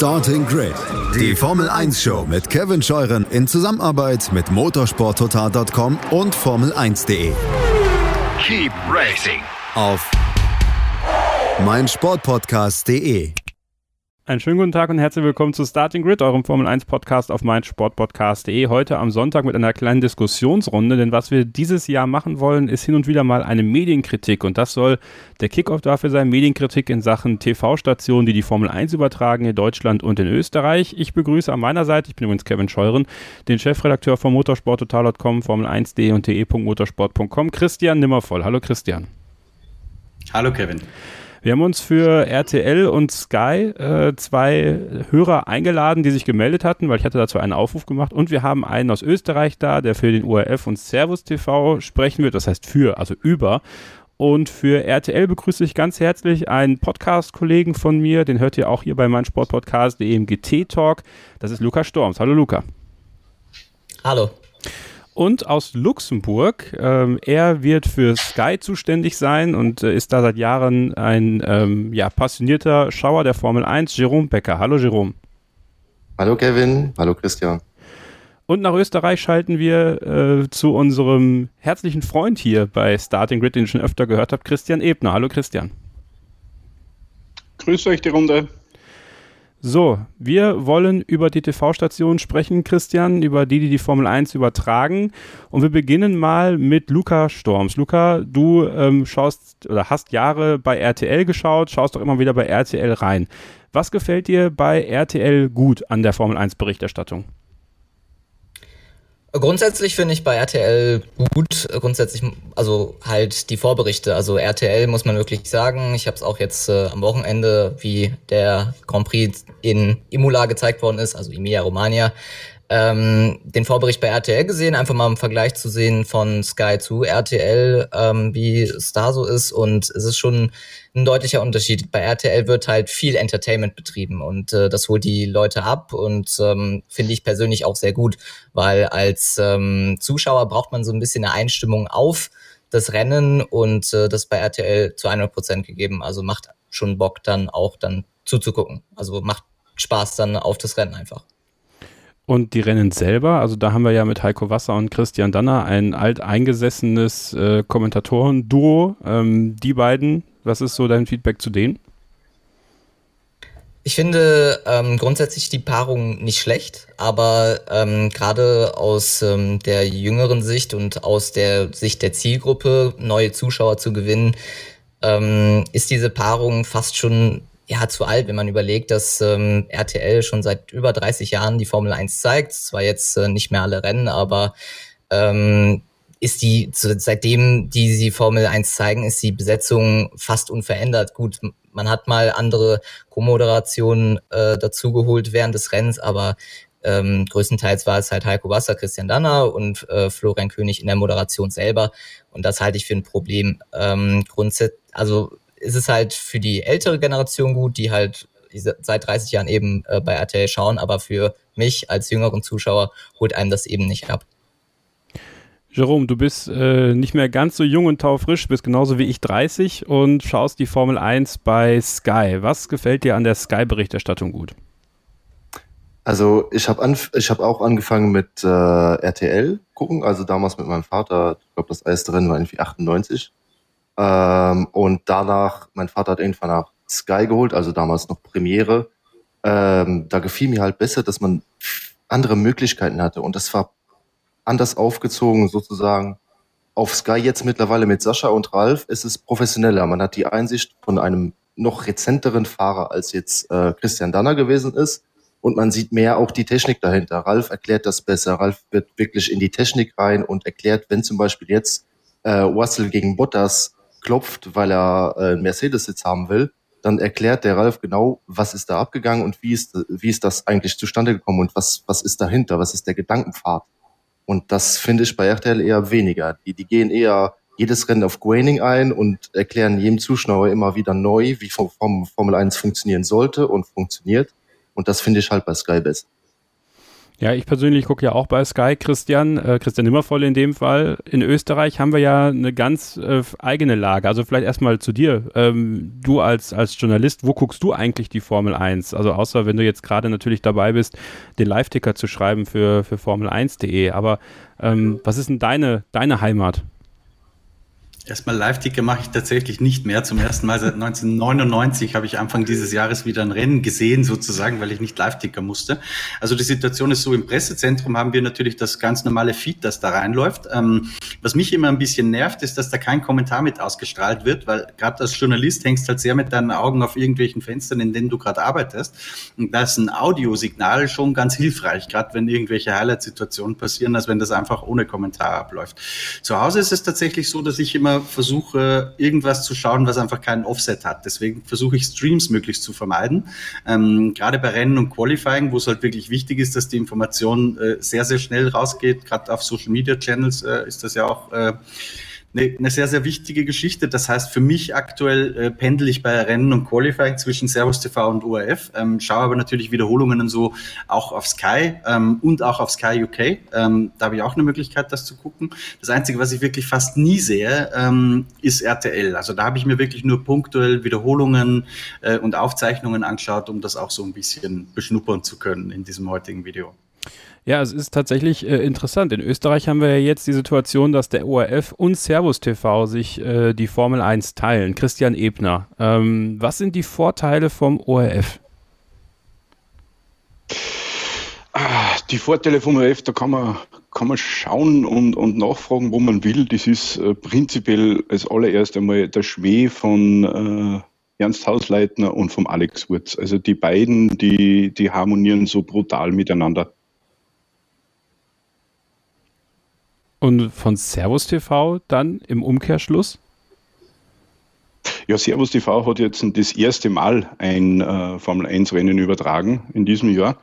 Starting Grid, die Formel 1 Show mit Kevin Scheuren in Zusammenarbeit mit motorsporttotal.com und Formel1.de. Keep racing Auf meinsportpodcast.de. Einen schönen guten Tag und herzlich willkommen zu Starting Grid, eurem Formel 1 Podcast auf meinsportpodcast.de. Heute am Sonntag mit einer kleinen Diskussionsrunde, denn was wir dieses Jahr machen wollen, ist hin und wieder mal eine Medienkritik und das soll der Kickoff dafür sein, Medienkritik in Sachen TV-Stationen, die die Formel 1 übertragen in Deutschland und in Österreich. Ich begrüße an meiner Seite, ich bin übrigens Kevin Scheuren, den Chefredakteur von motorsporttotal.com, Formel1.de und de.motorsport.com, Christian Nimmervoll. Hallo Christian. Hallo Kevin. Wir haben uns für RTL und Sky äh, zwei Hörer eingeladen, die sich gemeldet hatten, weil ich hatte dazu einen Aufruf gemacht. Und wir haben einen aus Österreich da, der für den ORF und Servus TV sprechen wird. Das heißt für, also über. Und für RTL begrüße ich ganz herzlich einen Podcast-Kollegen von mir, den hört ihr auch hier bei meinem Sportpodcast, der EMGT Talk. Das ist Luca Storms. Hallo Luca. Hallo und aus Luxemburg. Ähm, er wird für Sky zuständig sein und äh, ist da seit Jahren ein ähm, ja, passionierter Schauer der Formel 1, Jerome Becker. Hallo Jerome. Hallo Kevin, hallo Christian. Und nach Österreich schalten wir äh, zu unserem herzlichen Freund hier bei Starting Grid, den ich schon öfter gehört habe, Christian Ebner. Hallo Christian. Grüß euch die Runde. So, wir wollen über die TV-Stationen sprechen, Christian, über die, die die Formel 1 übertragen. Und wir beginnen mal mit Luca Storms. Luca, du ähm, schaust oder hast Jahre bei RTL geschaut, schaust doch immer wieder bei RTL rein. Was gefällt dir bei RTL gut an der Formel 1-Berichterstattung? Grundsätzlich finde ich bei RTL gut, grundsätzlich, also halt die Vorberichte. Also RTL muss man wirklich sagen, ich habe es auch jetzt äh, am Wochenende, wie der Grand Prix in Imola gezeigt worden ist, also Emilia Romagna, ähm, den Vorbericht bei RTL gesehen, einfach mal im Vergleich zu sehen von Sky zu RTL, ähm, wie es da so ist. Und es ist schon ein deutlicher Unterschied. Bei RTL wird halt viel Entertainment betrieben und äh, das holt die Leute ab und ähm, finde ich persönlich auch sehr gut, weil als ähm, Zuschauer braucht man so ein bisschen eine Einstimmung auf das Rennen und äh, das bei RTL zu 100 Prozent gegeben. Also macht schon Bock dann auch dann zuzugucken. Also macht Spaß dann auf das Rennen einfach. Und die Rennen selber, also da haben wir ja mit Heiko Wasser und Christian Danner ein alteingesessenes äh, Kommentatoren-Duo. Ähm, die beiden, was ist so dein Feedback zu denen? Ich finde ähm, grundsätzlich die Paarung nicht schlecht, aber ähm, gerade aus ähm, der jüngeren Sicht und aus der Sicht der Zielgruppe, neue Zuschauer zu gewinnen, ähm, ist diese Paarung fast schon ja, zu alt, wenn man überlegt, dass ähm, RTL schon seit über 30 Jahren die Formel 1 zeigt. Zwar jetzt äh, nicht mehr alle Rennen, aber ähm, ist die, seitdem die sie Formel 1 zeigen, ist die Besetzung fast unverändert. Gut, man hat mal andere Co-Moderationen äh, dazugeholt während des Rennens, aber ähm, größtenteils war es halt Heiko Wasser, Christian Danner und äh, Florian König in der Moderation selber. Und das halte ich für ein Problem. Ähm, grundsätzlich, also ist es halt für die ältere Generation gut, die halt seit 30 Jahren eben äh, bei RTL schauen, aber für mich als jüngeren Zuschauer holt einem das eben nicht ab. Jerome, du bist äh, nicht mehr ganz so jung und taufrisch, bist genauso wie ich 30 und schaust die Formel 1 bei Sky. Was gefällt dir an der Sky-Berichterstattung gut? Also ich habe hab auch angefangen mit äh, RTL gucken, also damals mit meinem Vater. Ich glaube, das erste Rennen war irgendwie 98. Ähm, und danach, mein Vater hat irgendwann nach Sky geholt, also damals noch Premiere. Ähm, da gefiel mir halt besser, dass man andere Möglichkeiten hatte. Und das war anders aufgezogen sozusagen. Auf Sky jetzt mittlerweile mit Sascha und Ralf ist es professioneller. Man hat die Einsicht von einem noch rezenteren Fahrer, als jetzt äh, Christian Danner gewesen ist. Und man sieht mehr auch die Technik dahinter. Ralf erklärt das besser. Ralf wird wirklich in die Technik rein und erklärt, wenn zum Beispiel jetzt äh, Russell gegen Bottas klopft, weil er äh, Mercedes-Sitz haben will, dann erklärt der Ralf genau, was ist da abgegangen und wie ist, wie ist das eigentlich zustande gekommen und was, was ist dahinter, was ist der Gedankenpfad. Und das finde ich bei RTL eher weniger. Die, die gehen eher jedes Rennen auf Graining ein und erklären jedem Zuschauer immer wieder neu, wie Formel 1 funktionieren sollte und funktioniert. Und das finde ich halt bei Sky besser. Ja, ich persönlich gucke ja auch bei Sky. Christian, äh, Christian Nimmervoll in dem Fall. In Österreich haben wir ja eine ganz äh, eigene Lage. Also vielleicht erstmal zu dir. Ähm, du als, als Journalist, wo guckst du eigentlich die Formel 1? Also außer wenn du jetzt gerade natürlich dabei bist, den Live-Ticker zu schreiben für, für Formel1.de. Aber ähm, was ist denn deine, deine Heimat? Erstmal Live-Ticker mache ich tatsächlich nicht mehr. Zum ersten Mal seit 1999 habe ich Anfang dieses Jahres wieder ein Rennen gesehen, sozusagen, weil ich nicht Live-Ticker musste. Also die Situation ist so, im Pressezentrum haben wir natürlich das ganz normale Feed, das da reinläuft. Ähm, was mich immer ein bisschen nervt, ist, dass da kein Kommentar mit ausgestrahlt wird, weil gerade als Journalist hängst halt sehr mit deinen Augen auf irgendwelchen Fenstern, in denen du gerade arbeitest. Und da ist ein Audiosignal schon ganz hilfreich, gerade wenn irgendwelche Highlight-Situationen passieren, als wenn das einfach ohne Kommentar abläuft. Zu Hause ist es tatsächlich so, dass ich immer versuche, irgendwas zu schauen, was einfach keinen Offset hat. Deswegen versuche ich Streams möglichst zu vermeiden. Ähm, gerade bei Rennen und Qualifying, wo es halt wirklich wichtig ist, dass die Information äh, sehr, sehr schnell rausgeht. Gerade auf Social Media Channels äh, ist das ja auch äh, eine, eine sehr, sehr wichtige Geschichte. Das heißt, für mich aktuell äh, pendel ich bei Rennen und Qualifying zwischen Servus TV und ORF, ähm, schaue aber natürlich Wiederholungen und so auch auf Sky ähm, und auch auf Sky UK. Ähm, da habe ich auch eine Möglichkeit, das zu gucken. Das Einzige, was ich wirklich fast nie sehe, ähm, ist RTL. Also da habe ich mir wirklich nur punktuell Wiederholungen äh, und Aufzeichnungen angeschaut, um das auch so ein bisschen beschnuppern zu können in diesem heutigen Video. Ja, es ist tatsächlich äh, interessant. In Österreich haben wir ja jetzt die Situation, dass der ORF und Servus TV sich äh, die Formel 1 teilen. Christian Ebner, ähm, was sind die Vorteile vom ORF? Ah, die Vorteile vom ORF, da kann man, kann man schauen und, und nachfragen, wo man will. Das ist äh, prinzipiell als allererst einmal der Schmäh von äh, Ernst Hausleitner und vom Alex Wurz. Also die beiden, die, die harmonieren so brutal miteinander. Und von Servus TV dann im Umkehrschluss? Ja, Servus TV hat jetzt das erste Mal ein äh, Formel 1 Rennen übertragen in diesem Jahr.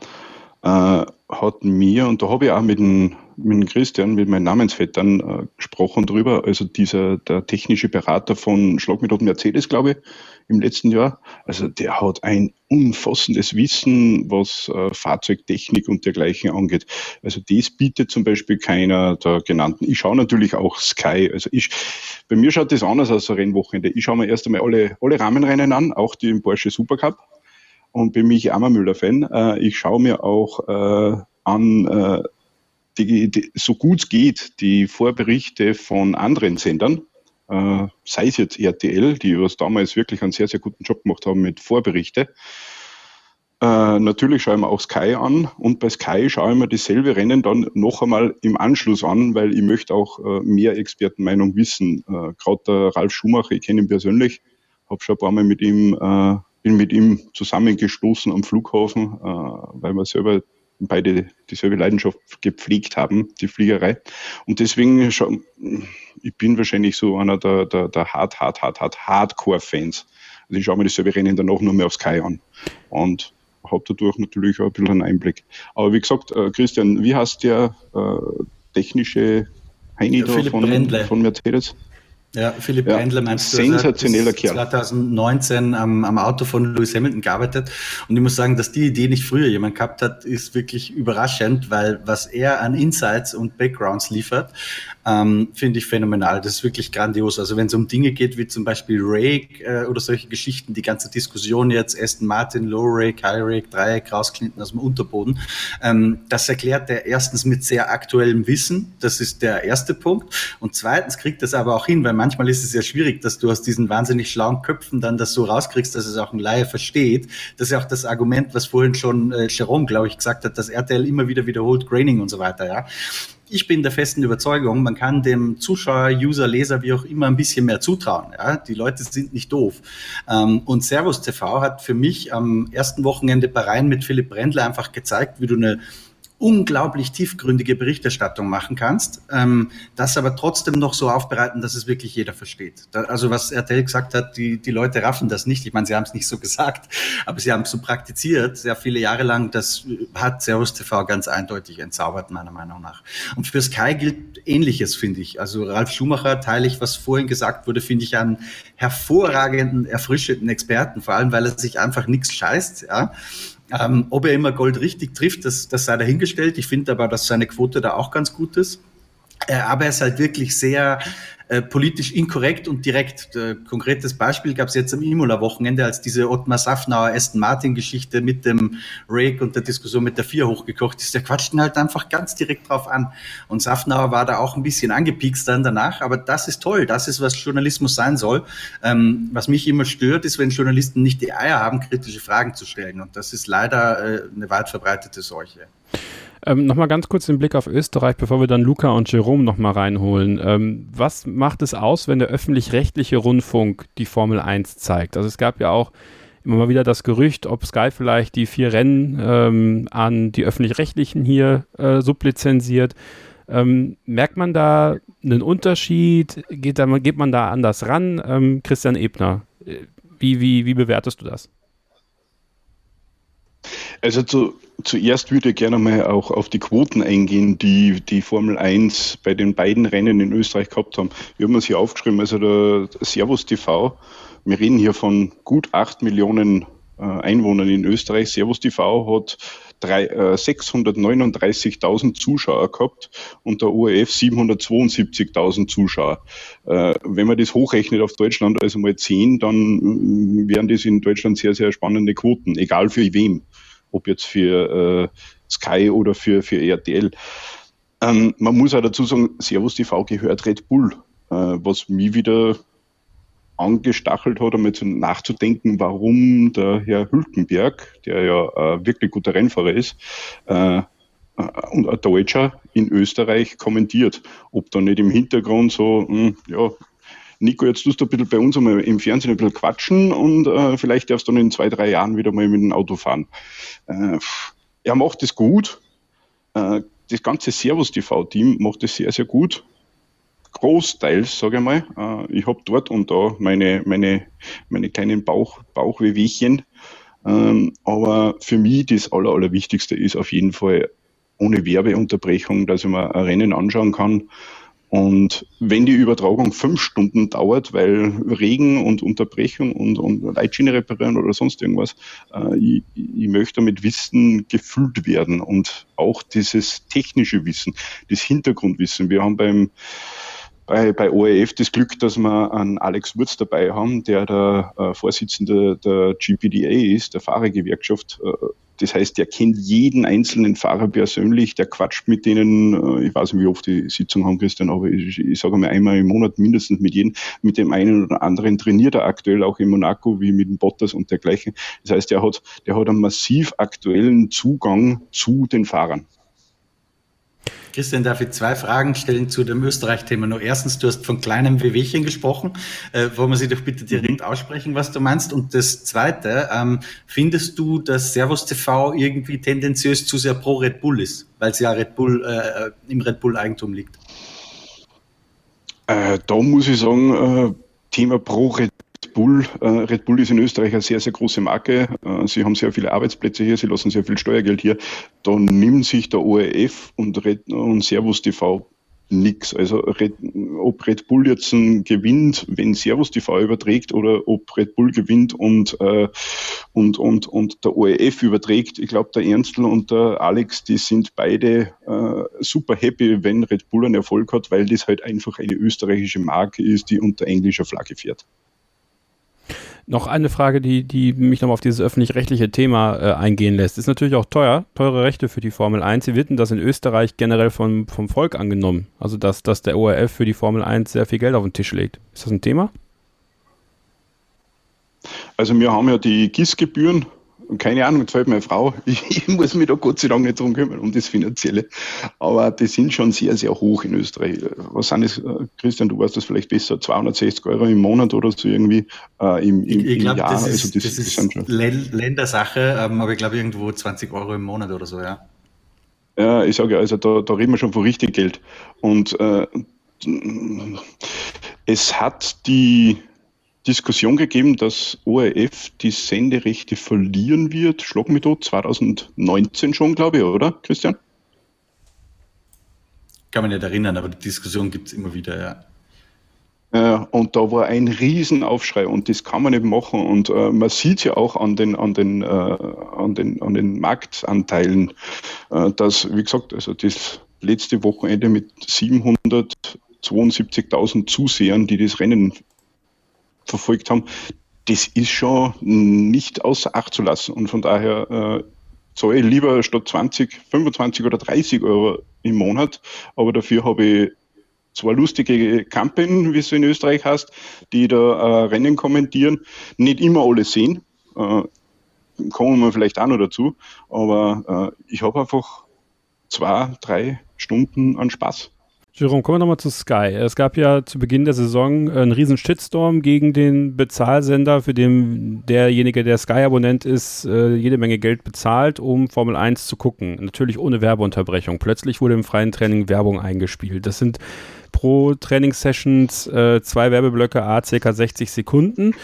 Äh, hat mir, und da habe ich auch mit dem, mit dem Christian, mit meinen Namensvettern äh, gesprochen drüber, also dieser, der technische Berater von Schlag mit Mercedes, glaube ich, im letzten Jahr. Also der hat ein umfassendes Wissen, was äh, Fahrzeugtechnik und dergleichen angeht. Also das bietet zum Beispiel keiner der genannten. Ich schaue natürlich auch Sky. Also ich, bei mir schaut das anders aus, so Rennwochenende. Ich schaue mir erst einmal alle, alle Rahmenrennen an, auch die im Porsche Supercup und bin mich Ammermüller-Fan. Äh, ich schaue mir auch äh, an, äh, die, die, so gut es geht, die Vorberichte von anderen Sendern, äh, sei es jetzt RTL, die was damals wirklich einen sehr, sehr guten Job gemacht haben mit Vorberichte. Äh, natürlich schaue ich mir auch Sky an und bei Sky schaue ich mir dasselbe Rennen dann noch einmal im Anschluss an, weil ich möchte auch äh, mehr Expertenmeinung wissen. Äh, Gerade der Ralf Schumacher, ich kenne ihn persönlich, habe schon ein paar Mal mit ihm, äh, bin mit ihm zusammengestoßen am Flughafen, äh, weil wir selber beide dieselbe Leidenschaft gepflegt haben, die Fliegerei. Und deswegen, ich bin wahrscheinlich so einer der, der, der hart, hart, hart, hart, Hardcore-Fans. Also ich schaue mir dieselbe Rennen dann auch nur mehr auf Sky an. Und habe dadurch natürlich auch ein bisschen einen Einblick. Aber wie gesagt, äh, Christian, wie heißt der äh, technische Heini da von, von Mercedes? Ja, Philipp ja, Brändler meinst du, sensationeller Kerl. 2019 am, am Auto von Lewis Hamilton gearbeitet. Und ich muss sagen, dass die Idee nicht früher jemand gehabt hat, ist wirklich überraschend, weil was er an Insights und Backgrounds liefert, ähm, finde ich phänomenal. Das ist wirklich grandios. Also wenn es um Dinge geht, wie zum Beispiel Rake äh, oder solche Geschichten, die ganze Diskussion jetzt, Aston Martin, Low Rake, High Rake, Dreieck rausklinten aus dem Unterboden, ähm, das erklärt er erstens mit sehr aktuellem Wissen. Das ist der erste Punkt. Und zweitens kriegt das aber auch hin, weil manchmal ist es ja schwierig, dass du aus diesen wahnsinnig schlauen Köpfen dann das so rauskriegst, dass es auch ein Laie versteht. Das ist ja auch das Argument, was vorhin schon äh, Jerome, glaube ich, gesagt hat, dass RTL immer wieder wiederholt Graining und so weiter, ja ich bin der festen Überzeugung, man kann dem Zuschauer, User, Leser, wie auch immer, ein bisschen mehr zutrauen. Ja? Die Leute sind nicht doof. Ähm, und Servus TV hat für mich am ersten Wochenende bei Rhein mit Philipp Brendler einfach gezeigt, wie du eine unglaublich tiefgründige Berichterstattung machen kannst, ähm, das aber trotzdem noch so aufbereiten, dass es wirklich jeder versteht. Da, also was RTL gesagt hat, die, die Leute raffen das nicht. Ich meine, sie haben es nicht so gesagt, aber sie haben es so praktiziert, sehr viele Jahre lang. Das hat Servus TV ganz eindeutig entzaubert, meiner Meinung nach. Und für Sky gilt Ähnliches, finde ich. Also Ralf Schumacher teile ich, was vorhin gesagt wurde, finde ich einen hervorragenden, erfrischenden Experten, vor allem, weil er sich einfach nichts scheißt, ja Ähm, ob er immer Gold richtig trifft, das, das sei dahingestellt. Ich finde aber, dass seine Quote da auch ganz gut ist. Äh, aber er ist halt wirklich sehr äh, politisch inkorrekt und direkt. Äh, konkretes Beispiel gab es jetzt am Imola-Wochenende, als diese Ottmar Safnauer Aston Martin-Geschichte mit dem Rake und der Diskussion mit der Vier hochgekocht ist. Der quatscht ihn halt einfach ganz direkt drauf an. Und Safnauer war da auch ein bisschen angepiekst dann danach, aber das ist toll. Das ist, was Journalismus sein soll. Ähm, was mich immer stört, ist, wenn Journalisten nicht die Eier haben, kritische Fragen zu stellen. Und das ist leider äh, eine weit verbreitete Seuche. Ähm, nochmal ganz kurz den Blick auf Österreich, bevor wir dann Luca und Jerome nochmal reinholen. Ähm, was macht es aus, wenn der öffentlich-rechtliche Rundfunk die Formel 1 zeigt? Also es gab ja auch immer mal wieder das Gerücht, ob Sky vielleicht die vier Rennen ähm, an die öffentlich-rechtlichen hier äh, sublizenziert. Ähm, merkt man da einen Unterschied? Geht, da, geht man da anders ran? Ähm, Christian Ebner, äh, wie, wie, wie bewertest du das? Also zu, zuerst würde ich gerne mal auch auf die Quoten eingehen, die die Formel 1 bei den beiden Rennen in Österreich gehabt haben. Wir haben uns hier aufgeschrieben, also der Servus TV, wir reden hier von gut acht Millionen äh, Einwohnern in Österreich. Servus TV hat äh, 639.000 Zuschauer gehabt und der ORF 772.000 Zuschauer. Äh, wenn man das hochrechnet auf Deutschland, also mal 10, dann äh, wären das in Deutschland sehr, sehr spannende Quoten, egal für wem ob jetzt für äh, Sky oder für, für RTL. Ähm, man muss auch dazu sagen, Servus TV gehört Red Bull, äh, was mich wieder angestachelt hat, einmal nachzudenken, warum der Herr Hülkenberg, der ja äh, wirklich guter Rennfahrer ist, äh, äh, und ein Deutscher in Österreich kommentiert. Ob da nicht im Hintergrund so, mh, hm, ja, Nico, jetzt tust du ein bisschen bei uns einmal im Fernsehen ein bisschen quatschen und äh, vielleicht darfst du dann in zwei, drei Jahren wieder mal mit dem Auto fahren. Äh, er macht es gut. Äh, das ganze Servus TV-Team macht es sehr, sehr gut. Großteils, sage ich mal. Äh, ich habe dort und da meine, meine, meine kleinen Bauch, Bauchwehwehchen. Ähm, aber für mich das Aller, Allerwichtigste ist auf jeden Fall ohne Werbeunterbrechung, dass ich mir ein Rennen anschauen kann und wenn die Übertragung fünf Stunden dauert, weil Regen und Unterbrechung und, und Leitschiene reparieren oder sonst irgendwas, äh, ich, ich möchte mit Wissen gefüllt werden und auch dieses technische Wissen, das Hintergrundwissen. Wir haben beim bei, bei ORF das Glück, dass wir einen Alex Wurz dabei haben, der der äh, Vorsitzende der GPDA ist, der Fahrergewerkschaft. Äh, das heißt, der kennt jeden einzelnen Fahrer persönlich, der quatscht mit denen, äh, ich weiß nicht, wie oft die Sitzung haben, Christian, aber ich, ich sage mal einmal im Monat mindestens mit jedem, mit dem einen oder anderen trainiert er aktuell auch in Monaco, wie mit dem Bottas und dergleichen. Das heißt, der hat, der hat einen massiv aktuellen Zugang zu den Fahrern. Christian, darf ich zwei Fragen stellen zu dem Österreich-Thema? Nur erstens, du hast von kleinem WWchen gesprochen. Äh, wollen wir sie doch bitte direkt aussprechen, was du meinst? Und das Zweite, ähm, findest du, dass Servus TV irgendwie tendenziös zu sehr pro Red Bull ist, weil es ja Red Bull, äh, im Red Bull-Eigentum liegt? Äh, da muss ich sagen, äh, Thema pro Red Bull. Äh, Red Bull ist in Österreich eine sehr, sehr große Marke. Äh, sie haben sehr viele Arbeitsplätze hier, sie lassen sehr viel Steuergeld hier. Da nimmt sich der ORF und, Red, und Servus TV nichts. Also Red, ob Red Bull jetzt gewinnt, wenn Servus TV überträgt oder ob Red Bull gewinnt und, äh, und, und, und der ORF überträgt. Ich glaube, der Ernstl und der Alex, die sind beide äh, super happy, wenn Red Bull einen Erfolg hat, weil das halt einfach eine österreichische Marke ist, die unter englischer Flagge fährt. Noch eine Frage, die, die mich nochmal auf dieses öffentlich-rechtliche Thema äh, eingehen lässt. Ist natürlich auch teuer, teure Rechte für die Formel 1. Sie wird das in Österreich generell vom, vom Volk angenommen? Also, dass, dass der ORF für die Formel 1 sehr viel Geld auf den Tisch legt. Ist das ein Thema? Also, wir haben ja die GIS-Gebühren keine Ahnung, fällt meine Frau. Ich, ich, muss mich da Gott sei Dank nicht drum kümmern, um das Finanzielle. Aber die sind schon sehr, sehr hoch in Österreich. Was sind das, äh, Christian, du weißt das vielleicht besser, 260 Euro im Monat oder so irgendwie äh, im, im, ich, glaube, Das ist, also das, das ist Ländersache, ähm, aber ich glaube irgendwo 20 Euro im Monat oder so, ja. Ja, ich sage ja, also da, da reden wir schon von richtig Geld. Und äh, es hat die Diskussion gegeben, dass ORF die Senderechte verlieren wird. Schlag mich dort 2019 schon, glaube ich, oder, Christian? Kann man nicht erinnern, aber die Diskussion gibt es immer wieder, ja. Äh, und da war ein Riesenaufschrei und das kann man nicht machen. Und äh, man sieht ja auch an den, an den, äh, an den, an den Marktanteilen, äh, dass, wie gesagt, also das letzte Wochenende mit 772.000 Zusehern, die das Rennen verfolgt haben, das ist schon nicht außer Acht zu lassen. Und von daher äh, zahle ich lieber statt 20, 25 oder 30 Euro im Monat, aber dafür habe ich zwei lustige Kampen, wie es in Österreich heißt, die da äh, Rennen kommentieren. Nicht immer alle sehen, äh, kommen wir vielleicht auch noch dazu, aber äh, ich habe einfach zwei, drei Stunden an Spaß. Jerome, kommen wir nochmal zu Sky. Es gab ja zu Beginn der Saison einen riesen Shitstorm gegen den Bezahlsender, für den derjenige, der Sky-Abonnent ist, äh, jede Menge Geld bezahlt, um Formel 1 zu gucken. Natürlich ohne Werbeunterbrechung. Plötzlich wurde im freien Training Werbung eingespielt. Das sind pro Trainingssessions äh, zwei Werbeblöcke, a ca. 60 Sekunden.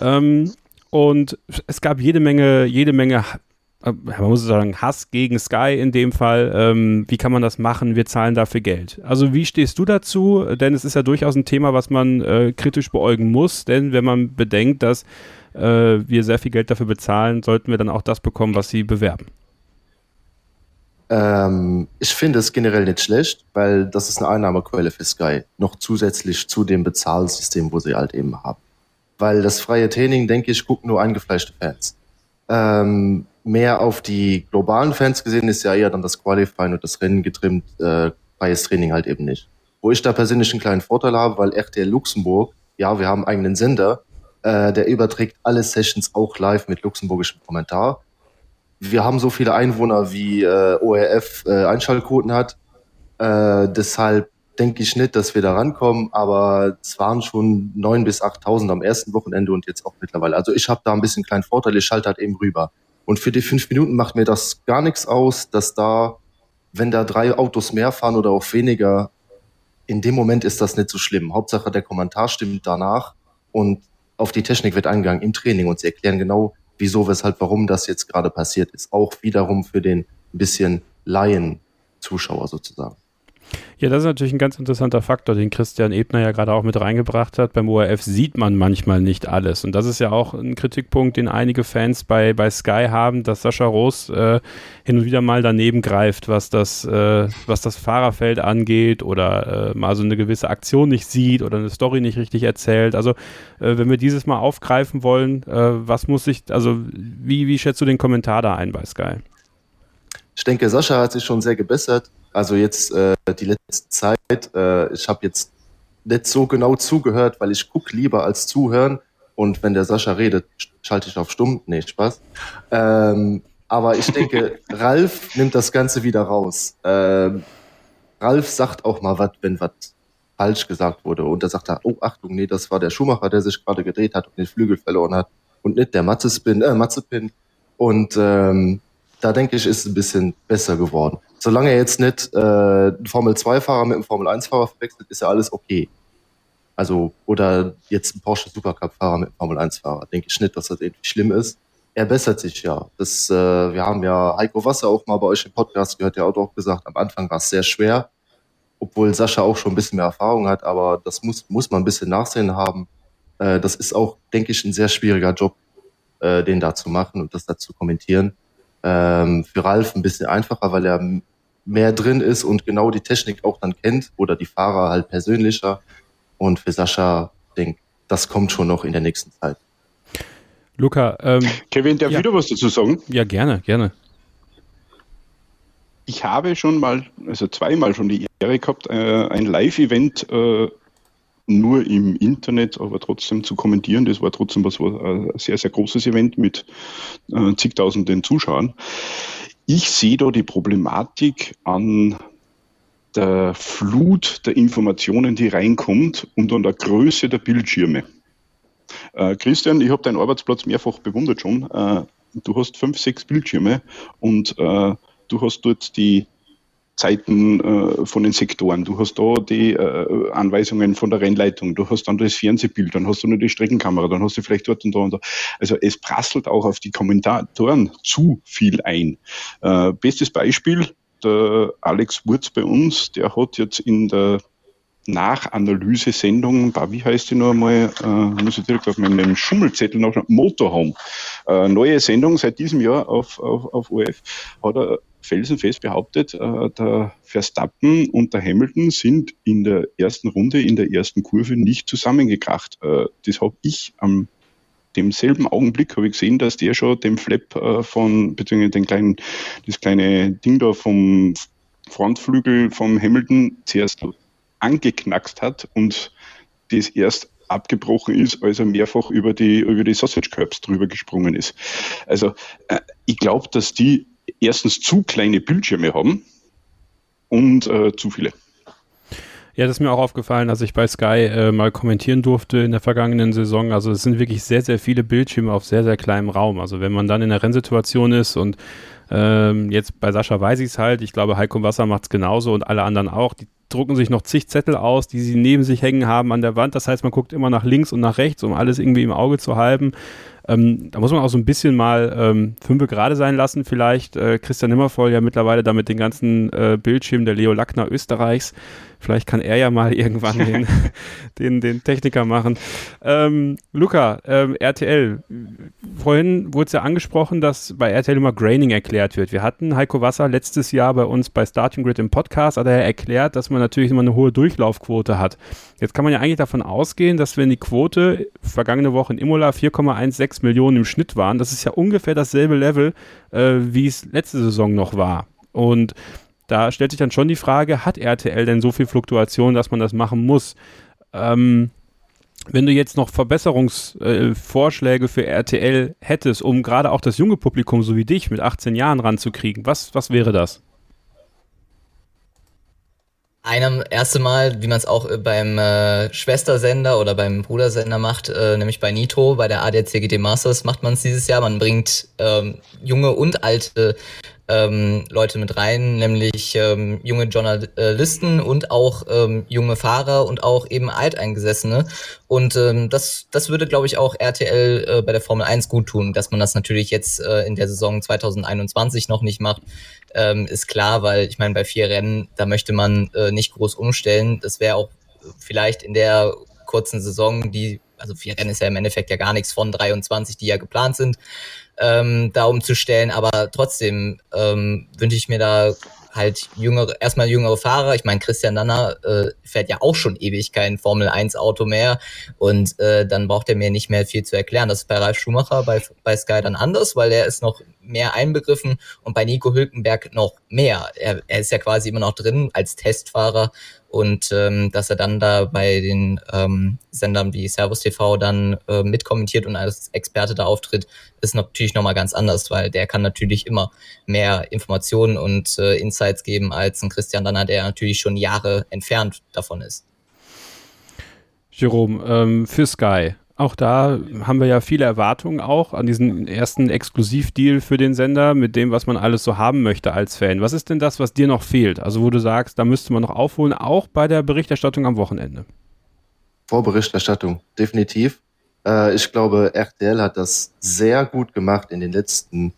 Ähm, und es gab jede Menge, jede Menge äh, man muss sagen, Hass gegen Sky in dem Fall. Ähm, wie kann man das machen? Wir zahlen dafür Geld. Also wie stehst du dazu? Denn es ist ja durchaus ein Thema, was man äh, kritisch beäugen muss. Denn wenn man bedenkt, dass äh, wir sehr viel Geld dafür bezahlen, sollten wir dann auch das bekommen, was sie bewerben. Ähm, ich finde es generell nicht schlecht, weil das ist eine Einnahmequelle für Sky. Noch zusätzlich zu dem Bezahlsystem, wo sie halt eben haben. Weil das freie Training, denke ich, gucken nur eingefleischte Fans. Ähm, mehr auf die globalen Fans gesehen ist ja eher dann das Qualifying und das Rennen getrimmt, äh, freies Training halt eben nicht. Wo ich da persönlich einen kleinen Vorteil habe, weil RTL Luxemburg, ja, wir haben einen eigenen Sender, äh, der überträgt alle Sessions auch live mit luxemburgischem Kommentar. Wir haben so viele Einwohner, wie äh, ORF äh, Einschaltquoten hat. Äh, deshalb denke ich nicht, dass wir da rankommen, aber es waren schon neun bis 8.000 am ersten Wochenende und jetzt auch mittlerweile. Also ich habe da ein bisschen kleinen Vorteil, ich schalte halt eben rüber. Und für die fünf Minuten macht mir das gar nichts aus, dass da, wenn da drei Autos mehr fahren oder auch weniger, in dem Moment ist das nicht so schlimm. Hauptsache der Kommentar stimmt danach und auf die Technik wird eingegangen im Training und sie erklären genau, wieso, weshalb, warum das jetzt gerade passiert ist. Auch wiederum für den bisschen Laien-Zuschauer sozusagen. Ja, das ist natürlich ein ganz interessanter Faktor, den Christian Ebner ja gerade auch mit reingebracht hat. Beim ORF sieht man manchmal nicht alles. Und das ist ja auch ein Kritikpunkt, den einige Fans bei, bei Sky haben, dass Sascha Roos äh, hin und wieder mal daneben greift, was das, äh, was das Fahrerfeld angeht oder äh, mal so eine gewisse Aktion nicht sieht oder eine Story nicht richtig erzählt. Also, äh, wenn wir dieses mal aufgreifen wollen, äh, was muss ich, also, wie, wie schätzt du den Kommentar da ein bei Sky? Ich denke, Sascha hat sich schon sehr gebessert. Also jetzt äh, die letzte Zeit, äh, ich habe jetzt nicht so genau zugehört, weil ich gucke lieber als zuhören. Und wenn der Sascha redet, schalte ich auf stumm. Nee, Spaß. Ähm, aber ich denke, Ralf nimmt das Ganze wieder raus. Ähm, Ralf sagt auch mal was, wenn was falsch gesagt wurde. Und da sagt er, oh Achtung, nee, das war der Schuhmacher, der sich gerade gedreht hat und den Flügel verloren hat. Und nicht der Matzespin, äh, Matzepin. Und ähm, da denke ich, ist es ein bisschen besser geworden. Solange er jetzt nicht äh, einen Formel-2-Fahrer mit einem Formel-1-Fahrer verwechselt, ist ja alles okay. Also, oder jetzt ein Porsche Supercup-Fahrer mit einem Formel-1-Fahrer. Denke ich nicht, dass das irgendwie schlimm ist. Er bessert sich ja. Das, äh, wir haben ja Heiko Wasser auch mal bei euch im Podcast gehört, der hat auch gesagt, am Anfang war es sehr schwer, obwohl Sascha auch schon ein bisschen mehr Erfahrung hat, aber das muss, muss man ein bisschen Nachsehen haben. Äh, das ist auch, denke ich, ein sehr schwieriger Job, äh, den da zu machen und das da zu kommentieren. Ähm, für Ralf ein bisschen einfacher, weil er mehr drin ist und genau die Technik auch dann kennt oder die Fahrer halt persönlicher. Und für Sascha, denke das kommt schon noch in der nächsten Zeit. Luca, ähm, Kevin, darf ja. wieder was dazu sagen? Ja, gerne, gerne. Ich habe schon mal, also zweimal schon die Ehre gehabt, äh, ein Live-Event äh, nur im Internet, aber trotzdem zu kommentieren. Das war trotzdem was, war ein sehr, sehr großes Event mit äh, zigtausenden Zuschauern. Ich sehe da die Problematik an der Flut der Informationen, die reinkommt und an der Größe der Bildschirme. Äh, Christian, ich habe deinen Arbeitsplatz mehrfach bewundert schon. Äh, du hast fünf, sechs Bildschirme und äh, du hast dort die Zeiten äh, von den Sektoren. Du hast da die äh, Anweisungen von der Rennleitung, du hast dann das Fernsehbild, dann hast du nur die Streckenkamera, dann hast du vielleicht dort und da und da. Also es prasselt auch auf die Kommentatoren zu viel ein. Äh, bestes Beispiel, der Alex Wurz bei uns, der hat jetzt in der Nachanalyse-Sendung, wie heißt die noch einmal, äh, muss ich direkt auf meinem Schummelzettel noch Motorhome. Äh, neue Sendung seit diesem Jahr auf, auf, auf ORF, hat er felsenfest behauptet, äh, der Verstappen und der Hamilton sind in der ersten Runde, in der ersten Kurve nicht zusammengekracht. Äh, das habe ich am demselben Augenblick habe ich gesehen, dass der schon den Flap äh, von, beziehungsweise den kleinen, das kleine Ding da vom Frontflügel vom Hamilton zuerst angeknackst hat und das erst abgebrochen ist, als er mehrfach über die, über die Sausage Curbs drüber gesprungen ist. Also äh, ich glaube, dass die erstens zu kleine Bildschirme haben und äh, zu viele. Ja, das ist mir auch aufgefallen, als ich bei Sky äh, mal kommentieren durfte in der vergangenen Saison. Also es sind wirklich sehr, sehr viele Bildschirme auf sehr, sehr kleinem Raum. Also wenn man dann in der Rennsituation ist und ähm, jetzt bei Sascha weiß ich es halt, ich glaube Heiko Wasser macht es genauso und alle anderen auch, die drucken sich noch zig Zettel aus, die sie neben sich hängen haben an der Wand. Das heißt, man guckt immer nach links und nach rechts, um alles irgendwie im Auge zu halten. Ähm, da muss man auch so ein bisschen mal ähm, fünfe gerade sein lassen, vielleicht. Äh, Christian Nimmervoll ja mittlerweile damit den ganzen äh, Bildschirm der Leo Lackner Österreichs. Vielleicht kann er ja mal irgendwann den, den, den Techniker machen. Ähm, Luca, ähm, RTL. Vorhin wurde es ja angesprochen, dass bei RTL immer Graining erklärt wird. Wir hatten Heiko Wasser letztes Jahr bei uns bei Starting Grid im Podcast, hat er erklärt, dass man natürlich immer eine hohe Durchlaufquote hat. Jetzt kann man ja eigentlich davon ausgehen, dass wenn die Quote vergangene Woche in Imola 4,16 Millionen im Schnitt waren, das ist ja ungefähr dasselbe Level, äh, wie es letzte Saison noch war. Und da stellt sich dann schon die Frage, hat RTL denn so viel Fluktuation, dass man das machen muss? Ähm, wenn du jetzt noch Verbesserungsvorschläge äh, für RTL hättest, um gerade auch das junge Publikum so wie dich mit 18 Jahren ranzukriegen, was, was wäre das? Einem erste Mal, wie man es auch äh, beim äh, Schwestersender oder beim Brudersender macht, äh, nämlich bei Nitro, bei der ADCGD Masters macht man es dieses Jahr. Man bringt ähm, junge und alte ähm, Leute mit rein, nämlich ähm, junge Journalisten und auch ähm, junge Fahrer und auch eben Alteingesessene. Und ähm, das, das würde, glaube ich, auch RTL äh, bei der Formel 1 gut tun, dass man das natürlich jetzt äh, in der Saison 2021 noch nicht macht. Ähm, ist klar, weil ich meine, bei vier Rennen, da möchte man äh, nicht groß umstellen. Das wäre auch vielleicht in der kurzen Saison, die, also vier Rennen ist ja im Endeffekt ja gar nichts von 23, die ja geplant sind, ähm, da umzustellen. Aber trotzdem ähm, wünsche ich mir da halt jüngere, erstmal jüngere Fahrer. Ich meine, Christian Danner äh, fährt ja auch schon ewig kein Formel 1 Auto mehr und äh, dann braucht er mir nicht mehr viel zu erklären. Das ist bei Ralf Schumacher bei, bei Sky dann anders, weil er ist noch mehr einbegriffen und bei Nico Hülkenberg noch mehr. Er, er ist ja quasi immer noch drin als Testfahrer und ähm, dass er dann da bei den ähm, Sendern wie Servus TV dann äh, mitkommentiert und als Experte da auftritt, ist natürlich nochmal ganz anders, weil der kann natürlich immer mehr Informationen und äh, Insights geben als ein Christian Danner, der natürlich schon Jahre entfernt davon ist. Jerome, ähm, für Sky, auch da haben wir ja viele Erwartungen auch an diesen ersten Exklusivdeal für den Sender mit dem, was man alles so haben möchte als Fan. Was ist denn das, was dir noch fehlt? Also wo du sagst, da müsste man noch aufholen, auch bei der Berichterstattung am Wochenende. Vorberichterstattung, definitiv. Äh, ich glaube, RTL hat das sehr gut gemacht in den letzten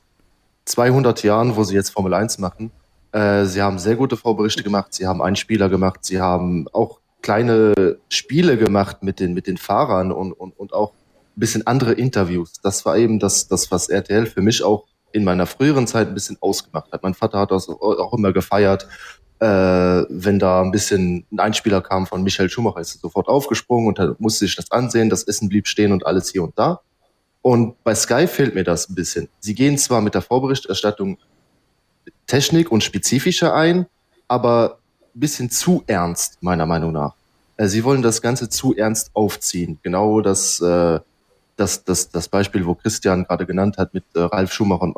200 Jahren, wo sie jetzt Formel 1 machen. Äh, sie haben sehr gute Vorberichte gemacht, sie haben Einspieler gemacht, sie haben auch kleine Spiele gemacht mit den, mit den Fahrern und, und, und auch ein bisschen andere Interviews. Das war eben das, das, was RTL für mich auch in meiner früheren Zeit ein bisschen ausgemacht hat. Mein Vater hat das auch immer gefeiert, äh, wenn da ein bisschen ein Einspieler kam von Michael Schumacher, ist er sofort aufgesprungen und musste sich das ansehen, das Essen blieb stehen und alles hier und da. Und bei Sky fehlt mir das ein bisschen. Sie gehen zwar mit der Vorberichterstattung Technik und spezifischer ein, aber bisschen zu ernst, meiner Meinung nach. Äh, sie wollen das Ganze zu ernst aufziehen. Genau das, äh, das, das, das Beispiel, wo Christian gerade genannt hat mit äh, Ralf Schumacher und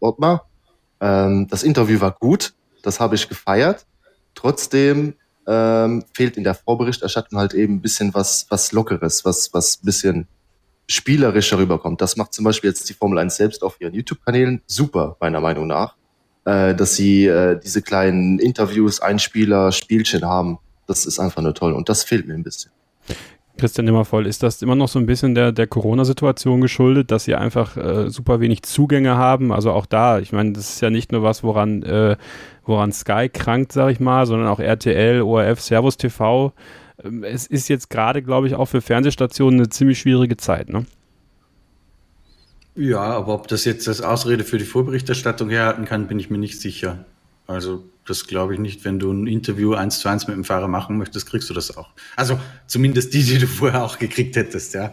Ottmar. Ähm, das Interview war gut, das habe ich gefeiert. Trotzdem ähm, fehlt in der Vorberichterstattung halt eben ein bisschen was, was Lockeres, was, was ein bisschen spielerischer rüberkommt. Das macht zum Beispiel jetzt die Formel 1 selbst auf ihren YouTube-Kanälen super, meiner Meinung nach äh, dass sie äh, diese kleinen Interviews, Einspieler, Spielchen haben. Das ist einfach nur toll und das fehlt mir ein bisschen. Christian Nimmervoll, ist das immer noch so ein bisschen der, der Corona-Situation geschuldet, dass sie einfach äh, super wenig Zugänge haben? Also auch da, ich meine, das ist ja nicht nur was, woran, äh, woran Sky krankt, sag ich mal, sondern auch RTL, ORF, Servus TV ähm, es ist jetzt gerade, glaube ich, auch für Fernsehstationen eine ziemlich schwierige Zeit, ne? Ja, aber ob das jetzt als Ausrede für die Vorberichterstattung herhalten kann, bin ich mir nicht sicher. Also das glaube ich nicht. Wenn du ein Interview eins zu eins mit dem Fahrer machen möchtest, kriegst du das auch. Also zumindest die, die du vorher auch gekriegt hättest, ja.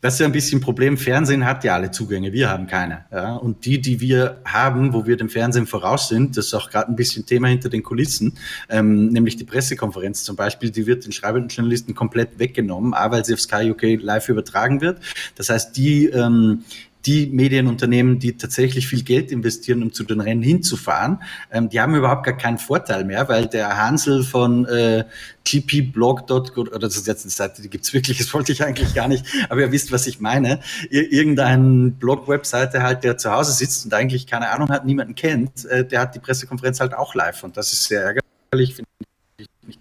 Das ist ja ein bisschen ein Problem. Fernsehen hat ja alle Zugänge, wir haben keine. Ja? Und die, die wir haben, wo wir dem Fernsehen voraus sind, das ist auch gerade ein bisschen Thema hinter den Kulissen, ähm, nämlich die Pressekonferenz zum Beispiel, die wird den schreibenden Journalisten komplett weggenommen, A, weil sie auf Sky UK live übertragen wird. Das heißt, die ähm, die Medienunternehmen, die tatsächlich viel Geld investieren, um zu den Rennen hinzufahren, ähm, die haben überhaupt gar keinen Vorteil mehr, weil der Hansel von äh, gpblog.com, oder das ist jetzt eine Seite, die gibt's wirklich, das wollte ich eigentlich gar nicht, aber ihr wisst, was ich meine. Ir irgendein Blog-Webseite halt, der zu Hause sitzt und eigentlich keine Ahnung hat, niemanden kennt, äh, der hat die Pressekonferenz halt auch live und das ist sehr ärgerlich, finde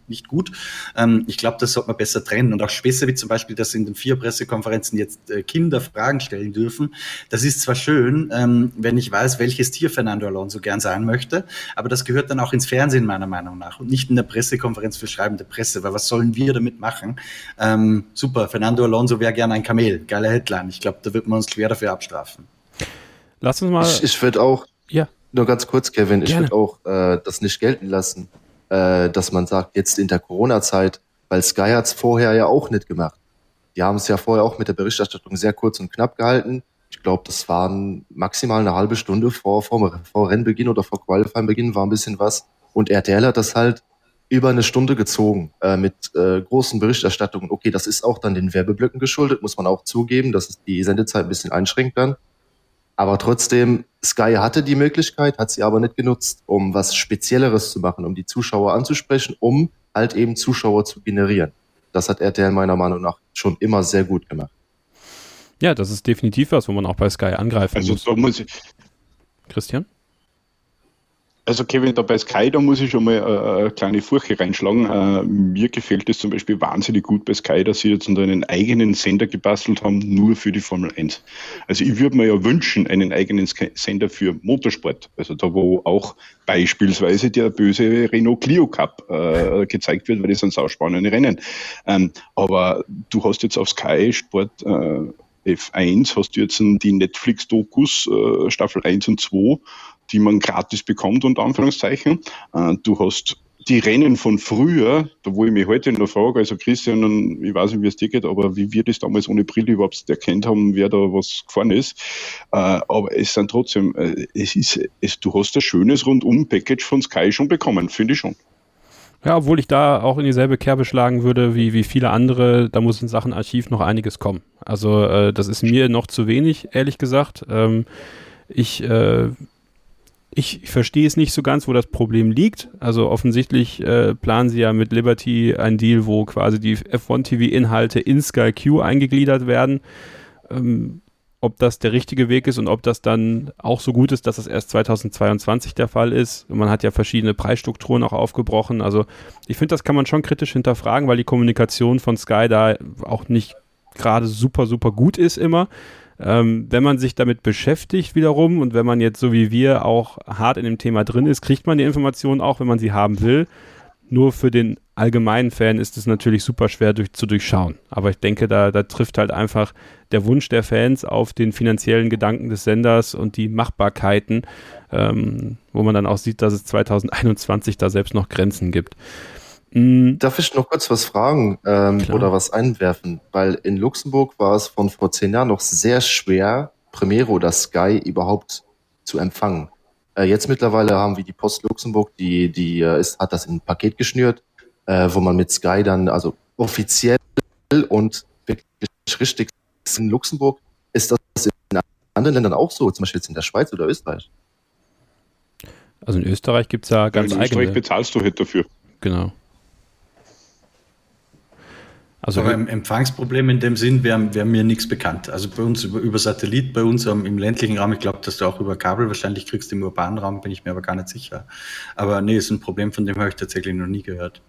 nicht, gut. Ähm, ich glaube, das sollte man besser trennen. Und auch Späße wie zum Beispiel, dass in den vier Pressekonferenzen jetzt äh, Kinder Fragen stellen dürfen. Das ist zwar schön, ähm, wenn ich weiß, welches Tier Fernando Alonso gern sein möchte, aber das gehört dann auch ins Fernsehen meiner Meinung nach und nicht in der Pressekonferenz für schreibende Presse, weil was sollen wir damit machen? Ähm, super, Fernando Alonso wäre gern ein Kamel. Geile Headline. Ich glaube, da wird man uns schwer dafür abstrafen. Lass uns mal. Ich, ich würde auch, ja. nur ganz kurz, Kevin, ich würde auch äh, das nicht gelten lassen äh, dass man sagt, jetzt in der Corona-Zeit, weil Sky hat's vorher ja auch nicht gemacht. Die haben es ja vorher auch mit der Berichterstattung sehr kurz und knapp gehalten. Ich glaube, das waren maximal eine halbe Stunde vor, vor, vor Rennbeginn oder vor Qualifying-Beginn war ein bisschen was. Und RTL hat das halt über eine Stunde gezogen äh, mit äh, großen Berichterstattungen. Okay, das ist auch dann den Werbeblöcken geschuldet, muss man auch zugeben, dass es die Sendezeit ein bisschen einschränkt dann. Aber trotzdem, Sky hatte die Möglichkeit, hat sie aber nicht genutzt, um was Spezielleres zu machen, um die Zuschauer anzusprechen, um halt eben Zuschauer zu generieren. Das hat RTL meiner Meinung nach schon immer sehr gut gemacht. Ja, das ist definitiv was, wo man auch bei Sky angreifen also, muss. muss ich, Christian? Also Kevin, da bei Sky, da muss ich schon mal äh, eine kleine Furche reinschlagen. Äh, mir gefällt es zum Beispiel wahnsinnig gut bei Sky, dass sie jetzt einen eigenen Sender gebastelt haben, nur für die Formel 1. Also ich würde mir ja wünschen, einen eigenen Sender für Motorsport. Also da, wo auch beispielsweise der böse Renault Clio Cup äh, gezeigt wird, weil das sind sauspannende Rennen. Ähm, aber du hast jetzt auf Sky Sport äh, F1 hast du jetzt die Netflix-Dokus, äh, Staffel 1 und 2, die man gratis bekommt, unter Anführungszeichen. Äh, du hast die Rennen von früher, da wo ich mich heute noch frage, also Christian, ich weiß nicht, wie es dir geht, aber wie wir das damals ohne Brille überhaupt erkannt haben, wer da was gefahren ist. Äh, aber es sind trotzdem, äh, es ist, es, du hast ein schönes Rundum-Package von Sky schon bekommen, finde ich schon. Ja, obwohl ich da auch in dieselbe Kerbe schlagen würde wie, wie viele andere, da muss in Sachen Archiv noch einiges kommen. Also äh, das ist mir noch zu wenig, ehrlich gesagt. Ähm, ich äh, ich verstehe es nicht so ganz, wo das Problem liegt. Also offensichtlich äh, planen sie ja mit Liberty einen Deal, wo quasi die F1 TV-Inhalte in Sky Q eingegliedert werden. Ähm, ob das der richtige Weg ist und ob das dann auch so gut ist, dass das erst 2022 der Fall ist. Man hat ja verschiedene Preisstrukturen auch aufgebrochen. Also ich finde, das kann man schon kritisch hinterfragen, weil die Kommunikation von Sky da auch nicht gerade super, super gut ist immer. Ähm, wenn man sich damit beschäftigt wiederum und wenn man jetzt so wie wir auch hart in dem Thema drin ist, kriegt man die Informationen auch, wenn man sie haben will. Nur für den allgemeinen Fan ist es natürlich super schwer durch, zu durchschauen. Aber ich denke, da, da trifft halt einfach der Wunsch der Fans auf den finanziellen Gedanken des Senders und die Machbarkeiten, ähm, wo man dann auch sieht, dass es 2021 da selbst noch Grenzen gibt. Mhm. Darf ich noch kurz was fragen ähm, oder was einwerfen? Weil in Luxemburg war es von vor zehn Jahren noch sehr schwer, Primero oder Sky überhaupt zu empfangen. Äh, jetzt mittlerweile haben wir die Post Luxemburg, die, die äh, ist, hat das in ein Paket geschnürt, äh, wo man mit Sky dann, also offiziell und wirklich richtig in Luxemburg, ist das in anderen Ländern auch so, zum Beispiel jetzt in der Schweiz oder Österreich? Also in Österreich gibt es ja ganz ja, in eigene. In Österreich bezahlst du halt dafür. Genau. Also Aber ein Empfangsproblem in dem Sinn wäre wär mir nichts bekannt. Also bei uns über, über Satellit, bei uns um, im ländlichen Raum, ich glaube, dass du auch über Kabel wahrscheinlich kriegst, im urbanen Raum bin ich mir aber gar nicht sicher. Aber nee, ist ein Problem, von dem habe ich tatsächlich noch nie gehört.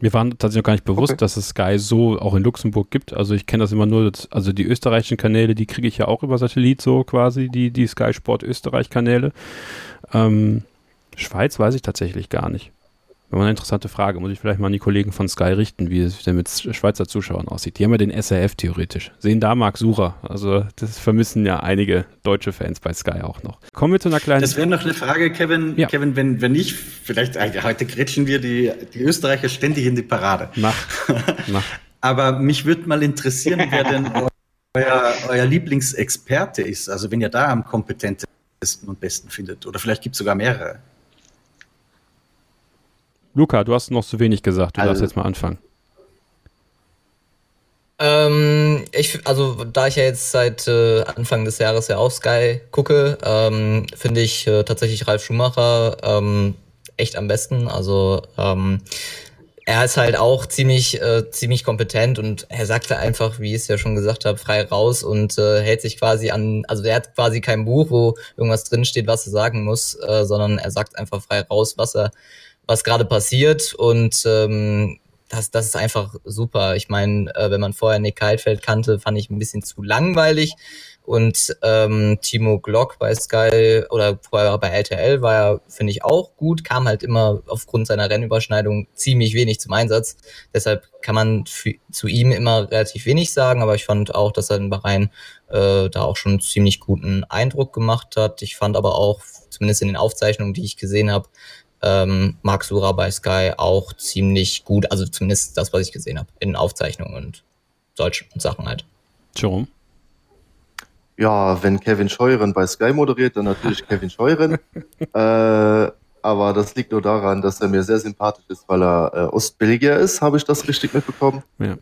Mir war tatsächlich noch gar nicht bewusst, okay. dass es Sky so auch in Luxemburg gibt. Also ich kenne das immer nur, also die österreichischen Kanäle, die kriege ich ja auch über Satellit so quasi, die, die Sky Sport Österreich Kanäle. Ähm, Schweiz weiß ich tatsächlich gar nicht. Eine interessante Frage. Muss ich vielleicht mal an die Kollegen von Sky richten, wie es denn mit Schweizer Zuschauern aussieht. Die haben ja den SRF theoretisch. Sehen da Marc Sucher. Also das vermissen ja einige deutsche Fans bei Sky auch noch. Kommen wir zu einer kleinen... Das wäre noch eine Frage, Kevin. Ja. Kevin, wenn, wenn nicht, vielleicht äh, heute grätschen wir die, die Österreicher ständig in die Parade. Mach. Mach. Aber mich würde mal interessieren, wer denn euer, euer Lieblingsexperte ist. Also wenn ihr da am kompetentesten und besten findet. Oder vielleicht gibt es sogar mehrere. Luca, du hast noch zu wenig gesagt. Du also, darfst jetzt mal anfangen. Ähm, ich, also da ich ja jetzt seit äh, Anfang des Jahres ja auf Sky gucke, ähm, finde ich äh, tatsächlich Ralf Schumacher ähm, echt am besten. Also ähm, er ist halt auch ziemlich, äh, ziemlich kompetent und er sagte einfach, wie ich es ja schon gesagt habe, frei raus und äh, hält sich quasi an, also er hat quasi kein Buch, wo irgendwas drinsteht, was er sagen muss, äh, sondern er sagt einfach frei raus, was er was gerade passiert und ähm, das, das ist einfach super. Ich meine, äh, wenn man vorher Nick Heidfeld kannte, fand ich ein bisschen zu langweilig. Und ähm, Timo Glock bei Sky oder vorher bei LTL war ja, finde ich, auch gut, kam halt immer aufgrund seiner Rennüberschneidung ziemlich wenig zum Einsatz. Deshalb kann man zu ihm immer relativ wenig sagen, aber ich fand auch, dass er in Bahrain äh, da auch schon einen ziemlich guten Eindruck gemacht hat. Ich fand aber auch, zumindest in den Aufzeichnungen, die ich gesehen habe, ähm, Marc Sura bei Sky auch ziemlich gut, also zumindest das, was ich gesehen habe, in Aufzeichnungen und solchen Sachen halt. Jerome? Ja, wenn Kevin Scheuren bei Sky moderiert, dann natürlich Kevin Scheuren. äh, aber das liegt nur daran, dass er mir sehr sympathisch ist, weil er äh, Ostbelgier ist, habe ich das richtig mitbekommen. Ja.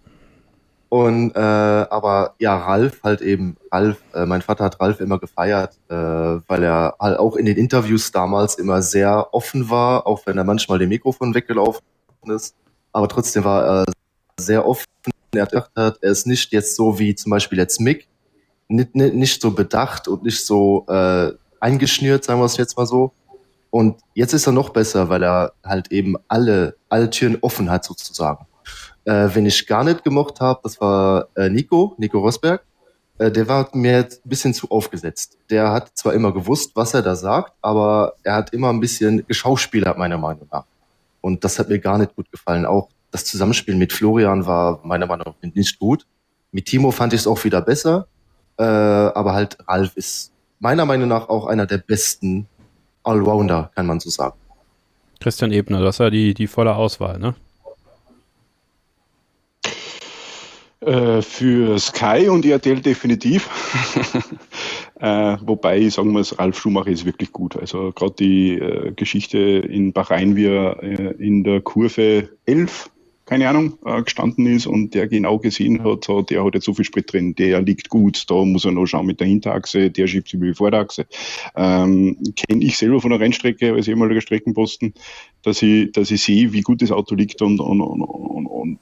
Und äh, aber ja, Ralf halt eben, Ralf, äh, mein Vater hat Ralf immer gefeiert, äh, weil er halt auch in den Interviews damals immer sehr offen war, auch wenn er manchmal dem Mikrofon weggelaufen ist. Aber trotzdem war er sehr offen. Er hat er ist nicht jetzt so wie zum Beispiel jetzt Mick, nicht, nicht, nicht so bedacht und nicht so äh, eingeschnürt, sagen wir es jetzt mal so. Und jetzt ist er noch besser, weil er halt eben alle, alle Türen offen hat sozusagen. Äh, wenn ich gar nicht gemocht habe, das war äh, Nico, Nico Rosberg. Äh, der war mir ein bisschen zu aufgesetzt. Der hat zwar immer gewusst, was er da sagt, aber er hat immer ein bisschen geschauspielert, meiner Meinung nach. Und das hat mir gar nicht gut gefallen. Auch das Zusammenspiel mit Florian war meiner Meinung nach nicht gut. Mit Timo fand ich es auch wieder besser. Äh, aber halt Ralf ist meiner Meinung nach auch einer der besten Allrounder, kann man so sagen. Christian Ebner, das war die, die volle Auswahl, ne? Äh, für Sky und RTL definitiv. äh, wobei, sagen wir es, Ralf Schumacher ist wirklich gut. Also gerade die äh, Geschichte in Bahrain, wie er äh, in der Kurve 11, keine Ahnung, äh, gestanden ist und der genau gesehen hat, so, der hat jetzt so viel Sprit drin, der liegt gut, da muss er noch schauen mit der Hinterachse, der schiebt sich über die Vorderachse. Ähm, Kenne ich selber von der Rennstrecke als ehemaliger Streckenposten, dass ich, dass ich sehe, wie gut das Auto liegt und, und, und, und, und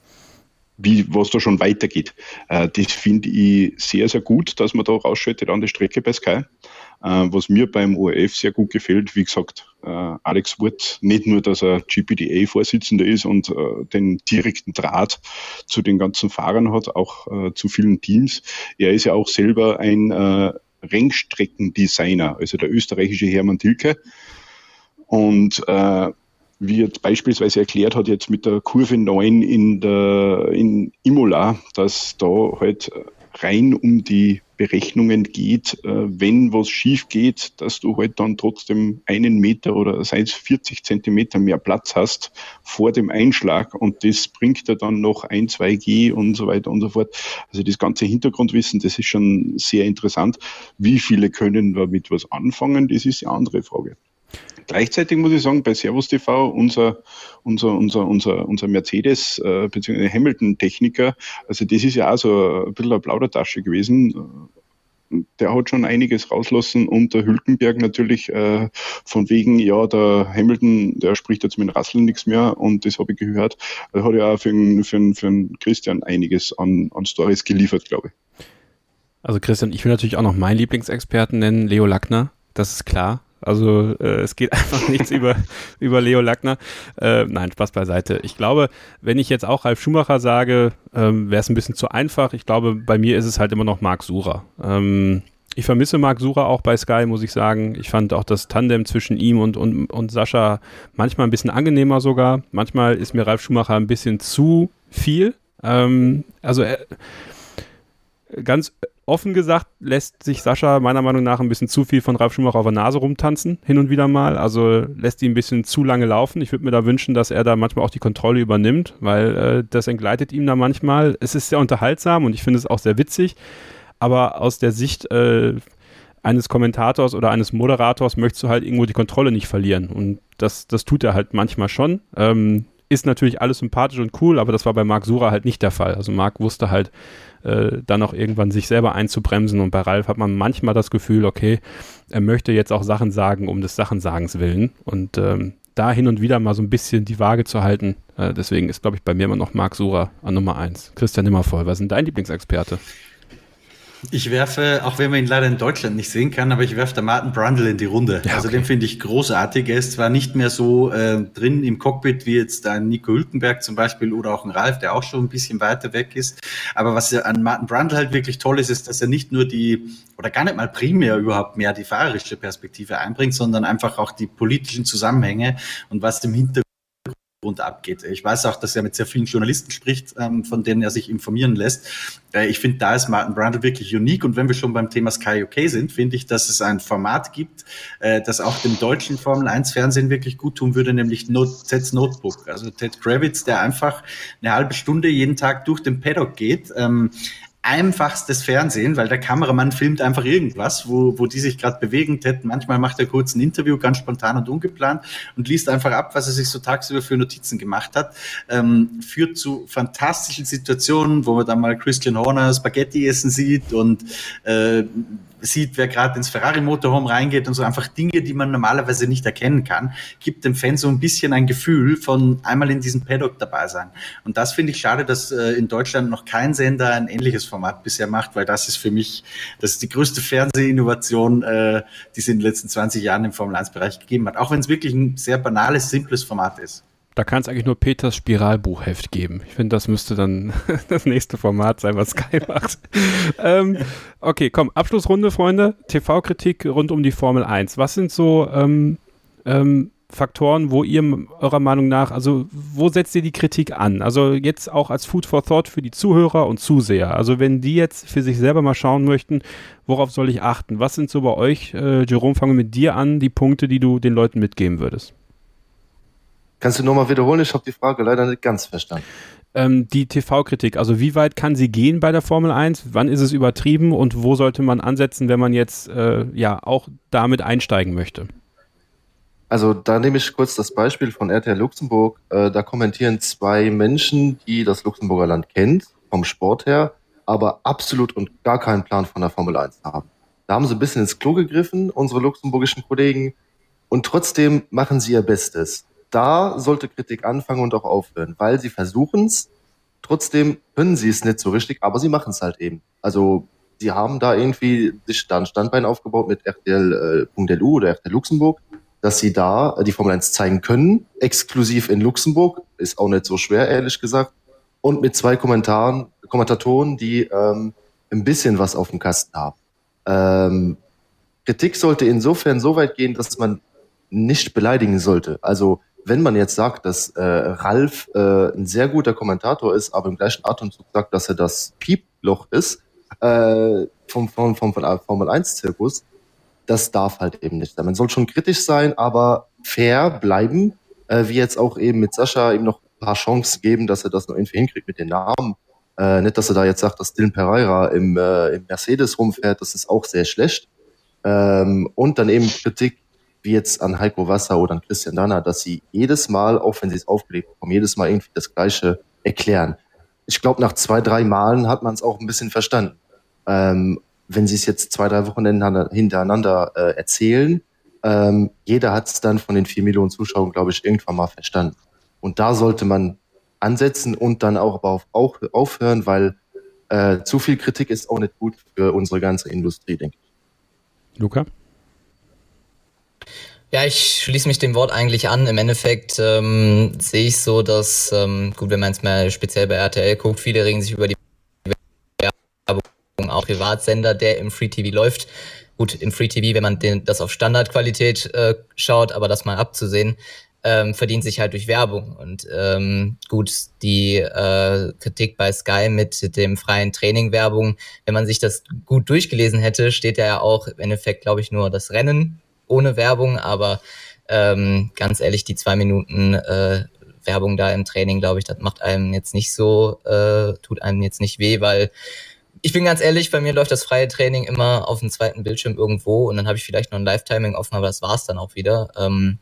wie, was da schon weitergeht. Äh, das finde ich sehr, sehr gut, dass man da rausschaltet an der Strecke bei Sky. Äh, was mir beim ORF sehr gut gefällt, wie gesagt, äh, Alex Wurt, nicht nur, dass er GPDA-Vorsitzender ist und äh, den direkten Draht zu den ganzen Fahrern hat, auch äh, zu vielen Teams. Er ist ja auch selber ein äh, Rennstreckendesigner, also der österreichische Hermann Tilke. Und wie jetzt beispielsweise erklärt hat, jetzt mit der Kurve 9 in, der, in Imola, dass da halt rein um die Berechnungen geht, äh, wenn was schief geht, dass du halt dann trotzdem einen Meter oder sei es 40 Zentimeter mehr Platz hast vor dem Einschlag und das bringt dir dann noch ein, zwei G und so weiter und so fort. Also das ganze Hintergrundwissen, das ist schon sehr interessant. Wie viele können damit was anfangen, das ist eine andere Frage. Gleichzeitig muss ich sagen, bei Servus TV, unser, unser, unser, unser, unser Mercedes äh, bzw. Hamilton-Techniker, also das ist ja auch so ein bisschen eine Plaudertasche gewesen. Der hat schon einiges rauslassen und der Hülkenberg natürlich äh, von wegen, ja, der Hamilton, der spricht jetzt mit Russell nichts mehr und das habe ich gehört. Er hat ja auch für, einen, für, für Christian einiges an, an Stories geliefert, glaube ich. Also Christian, ich will natürlich auch noch meinen Lieblingsexperten nennen, Leo Lackner, das ist klar. Also äh, es geht einfach nichts über, über Leo Lackner. Äh, nein, Spaß beiseite. Ich glaube, wenn ich jetzt auch Ralf Schumacher sage, ähm, wäre es ein bisschen zu einfach. Ich glaube, bei mir ist es halt immer noch Marc Surer. Ähm, ich vermisse Marc Sucher auch bei Sky, muss ich sagen. Ich fand auch das Tandem zwischen ihm und, und, und Sascha manchmal ein bisschen angenehmer sogar. Manchmal ist mir Ralf Schumacher ein bisschen zu viel. Ähm, also er, ganz offen gesagt lässt sich Sascha meiner Meinung nach ein bisschen zu viel von Ralf Schumacher auf der Nase rumtanzen, hin und wieder mal. Also lässt ihn ein bisschen zu lange laufen. Ich würde mir da wünschen, dass er da manchmal auch die Kontrolle übernimmt, weil äh, das entgleitet ihm da manchmal. Es ist sehr unterhaltsam und ich finde es auch sehr witzig aber aus der Sicht äh, eines Kommentators oder eines Moderators möchtest du halt irgendwo die Kontrolle nicht verlieren. Und das, das tut er halt manchmal schon. Ähm, ist natürlich alles sympathisch und cool, aber das war bei Marc Sura halt nicht der Fall. Also Marc wusste halt äh, dann auch irgendwann sich selber einzubremsen und bei Ralf hat man manchmal das Gefühl, okay, er möchte jetzt auch Sachen sagen um des Sachensagens willen und ähm, da hin und wieder mal so ein bisschen die Waage zu halten. Äh, deswegen ist, glaube ich, bei mir immer noch Marc Sura an Nummer eins. Christian Nimmervoll, was denn dein Lieblingsexperte? Ich werfe, auch wenn man ihn leider in Deutschland nicht sehen kann, aber ich werfe da Martin Brundle in die Runde. Ja, also den finde ich großartig. Er ist zwar nicht mehr so äh, drin im Cockpit wie jetzt ein Nico Hülkenberg zum Beispiel oder auch ein Ralf, der auch schon ein bisschen weiter weg ist. Aber was an Martin Brundle halt wirklich toll ist, ist, dass er nicht nur die, oder gar nicht mal primär überhaupt mehr die fahrerische Perspektive einbringt, sondern einfach auch die politischen Zusammenhänge und was im Hintergrund Grund abgeht. Ich weiß auch, dass er mit sehr vielen Journalisten spricht, ähm, von denen er sich informieren lässt. Äh, ich finde, da ist Martin Brundle wirklich unique. Und wenn wir schon beim Thema Sky UK sind, finde ich, dass es ein Format gibt, äh, das auch dem deutschen Formel 1 Fernsehen wirklich gut tun würde, nämlich Not Ted's Notebook. Also Ted Kravitz, der einfach eine halbe Stunde jeden Tag durch den Paddock geht, ähm, einfachstes Fernsehen, weil der Kameramann filmt einfach irgendwas, wo, wo die sich gerade bewegend hätten. Manchmal macht er kurz ein Interview, ganz spontan und ungeplant und liest einfach ab, was er sich so tagsüber für Notizen gemacht hat. Ähm, führt zu fantastischen Situationen, wo man dann mal Christian Horner Spaghetti essen sieht und äh, sieht, wer gerade ins Ferrari-Motorhome reingeht und so einfach Dinge, die man normalerweise nicht erkennen kann, gibt dem Fan so ein bisschen ein Gefühl von einmal in diesem Paddock dabei sein. Und das finde ich schade, dass äh, in Deutschland noch kein Sender ein ähnliches Format bisher macht, weil das ist für mich, das ist die größte Fernsehinnovation, äh, die es in den letzten 20 Jahren im Formel-1-Bereich gegeben hat. Auch wenn es wirklich ein sehr banales, simples Format ist. Da kann es eigentlich nur Peters Spiralbuchheft geben. Ich finde, das müsste dann das nächste Format sein, was Sky macht. ähm, okay, komm, Abschlussrunde, Freunde. TV-Kritik rund um die Formel 1. Was sind so ähm, ähm, Faktoren, wo ihr eurer Meinung nach, also wo setzt ihr die Kritik an? Also jetzt auch als Food for Thought für die Zuhörer und Zuseher. Also wenn die jetzt für sich selber mal schauen möchten, worauf soll ich achten? Was sind so bei euch, äh, Jerome, fangen wir mit dir an, die Punkte, die du den Leuten mitgeben würdest? Kannst du nochmal wiederholen? Ich habe die Frage leider nicht ganz verstanden. Ähm, die TV-Kritik, also wie weit kann sie gehen bei der Formel 1? Wann ist es übertrieben und wo sollte man ansetzen, wenn man jetzt äh, ja auch damit einsteigen möchte? Also da nehme ich kurz das Beispiel von RTL Luxemburg. Äh, da kommentieren zwei Menschen, die das Luxemburger Land kennt, vom Sport her, aber absolut und gar keinen Plan von der Formel 1 haben. Da haben sie ein bisschen ins Klo gegriffen, unsere luxemburgischen Kollegen, und trotzdem machen sie ihr Bestes da sollte Kritik anfangen und auch aufhören, weil sie versuchen es, trotzdem können sie es nicht so richtig, aber sie machen es halt eben. Also sie haben da irgendwie sich da ein Standbein aufgebaut mit RTL.lu oder RTL Luxemburg, dass sie da die Formel 1 zeigen können, exklusiv in Luxemburg, ist auch nicht so schwer, ehrlich gesagt, und mit zwei Kommentaren, Kommentatoren, die ähm, ein bisschen was auf dem Kasten haben. Ähm, Kritik sollte insofern so weit gehen, dass man nicht beleidigen sollte. Also wenn man jetzt sagt, dass äh, Ralf äh, ein sehr guter Kommentator ist, aber im gleichen Atemzug sagt, dass er das Pieploch ist äh, vom, vom, vom, vom Formel 1-Zirkus, das darf halt eben nicht sein. Man soll schon kritisch sein, aber fair bleiben, äh, wie jetzt auch eben mit Sascha ihm noch ein paar Chancen geben, dass er das noch irgendwie hinkriegt mit den Namen. Äh, nicht, dass er da jetzt sagt, dass Dylan Pereira im, äh, im Mercedes rumfährt, das ist auch sehr schlecht. Ähm, und dann eben Kritik wie jetzt an Heiko Wasser oder an Christian Danner, dass sie jedes Mal, auch wenn sie es aufgelegt bekommen, jedes Mal irgendwie das Gleiche erklären. Ich glaube, nach zwei, drei Malen hat man es auch ein bisschen verstanden. Ähm, wenn sie es jetzt zwei, drei Wochen hintereinander äh, erzählen, ähm, jeder hat es dann von den vier Millionen Zuschauern, glaube ich, irgendwann mal verstanden. Und da sollte man ansetzen und dann auch aber auf, auch aufhören, weil äh, zu viel Kritik ist auch nicht gut für unsere ganze Industrie, denke ich. Luca? Ja, ich schließe mich dem Wort eigentlich an. Im Endeffekt ähm, sehe ich so, dass, ähm, gut, wenn man es mal speziell bei RTL guckt, viele regen sich über die Werbung auch. Privatsender, der im Free TV läuft. Gut, im Free TV, wenn man den, das auf Standardqualität äh, schaut, aber das mal abzusehen, ähm, verdient sich halt durch Werbung. Und ähm, gut, die äh, Kritik bei Sky mit dem freien Training Werbung, wenn man sich das gut durchgelesen hätte, steht ja auch im Endeffekt, glaube ich, nur das Rennen ohne Werbung, aber ähm, ganz ehrlich, die zwei Minuten äh, Werbung da im Training, glaube ich, das macht einem jetzt nicht so, äh, tut einem jetzt nicht weh, weil ich bin ganz ehrlich, bei mir läuft das freie Training immer auf dem zweiten Bildschirm irgendwo und dann habe ich vielleicht noch ein Live-Timing offen, aber das war's dann auch wieder. Ähm,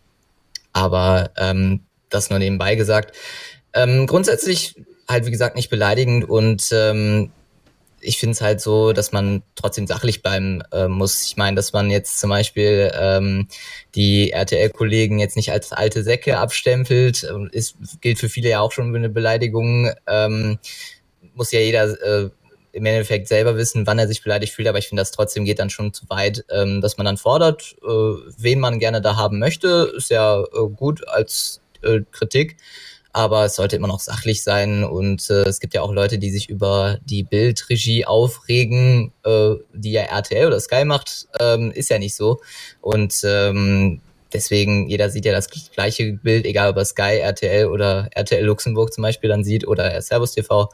aber ähm, das nur nebenbei gesagt. Ähm, grundsätzlich halt, wie gesagt, nicht beleidigend und ähm, ich finde es halt so, dass man trotzdem sachlich bleiben äh, muss. Ich meine, dass man jetzt zum Beispiel ähm, die RTL-Kollegen jetzt nicht als alte Säcke abstempelt, ist, gilt für viele ja auch schon eine Beleidigung. Ähm, muss ja jeder äh, im Endeffekt selber wissen, wann er sich beleidigt fühlt, aber ich finde, das trotzdem geht dann schon zu weit, ähm, dass man dann fordert, äh, wen man gerne da haben möchte, ist ja äh, gut als äh, Kritik, aber es sollte immer noch sachlich sein und äh, es gibt ja auch Leute, die sich über die Bildregie aufregen, äh, die ja RTL oder Sky macht, ähm, ist ja nicht so und ähm, deswegen, jeder sieht ja das gleiche Bild, egal ob er Sky, RTL oder RTL Luxemburg zum Beispiel dann sieht oder Servus TV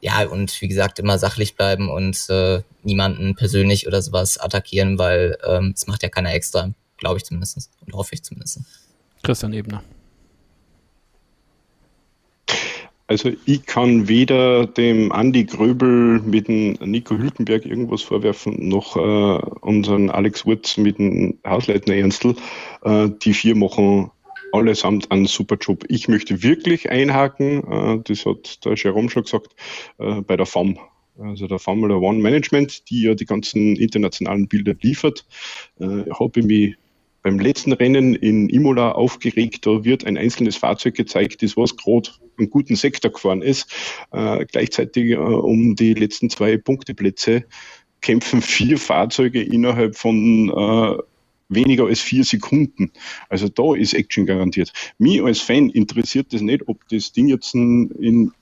ja, und wie gesagt, immer sachlich bleiben und äh, niemanden persönlich oder sowas attackieren, weil ähm, das macht ja keiner extra, glaube ich zumindest und hoffe ich zumindest. Christian Ebner. Also ich kann weder dem Andi Gröbel mit dem Nico Hülkenberg irgendwas vorwerfen, noch äh, unseren Alex Wurz mit dem Hausleitner Ernstl. Äh, die vier machen allesamt einen super Job. Ich möchte wirklich einhaken, äh, das hat der Jerome schon gesagt, äh, bei der FAM. Also der Formula One Management, die ja die ganzen internationalen Bilder liefert, äh, habe ich mich beim letzten Rennen in Imola aufgeregt. Da wird ein einzelnes Fahrzeug gezeigt, das was gerade einen guten Sektor gefahren ist. Äh, gleichzeitig äh, um die letzten zwei Punkteplätze kämpfen vier Fahrzeuge innerhalb von äh, weniger als vier Sekunden. Also da ist Action garantiert. Mich als Fan interessiert das nicht, ob das Ding jetzt in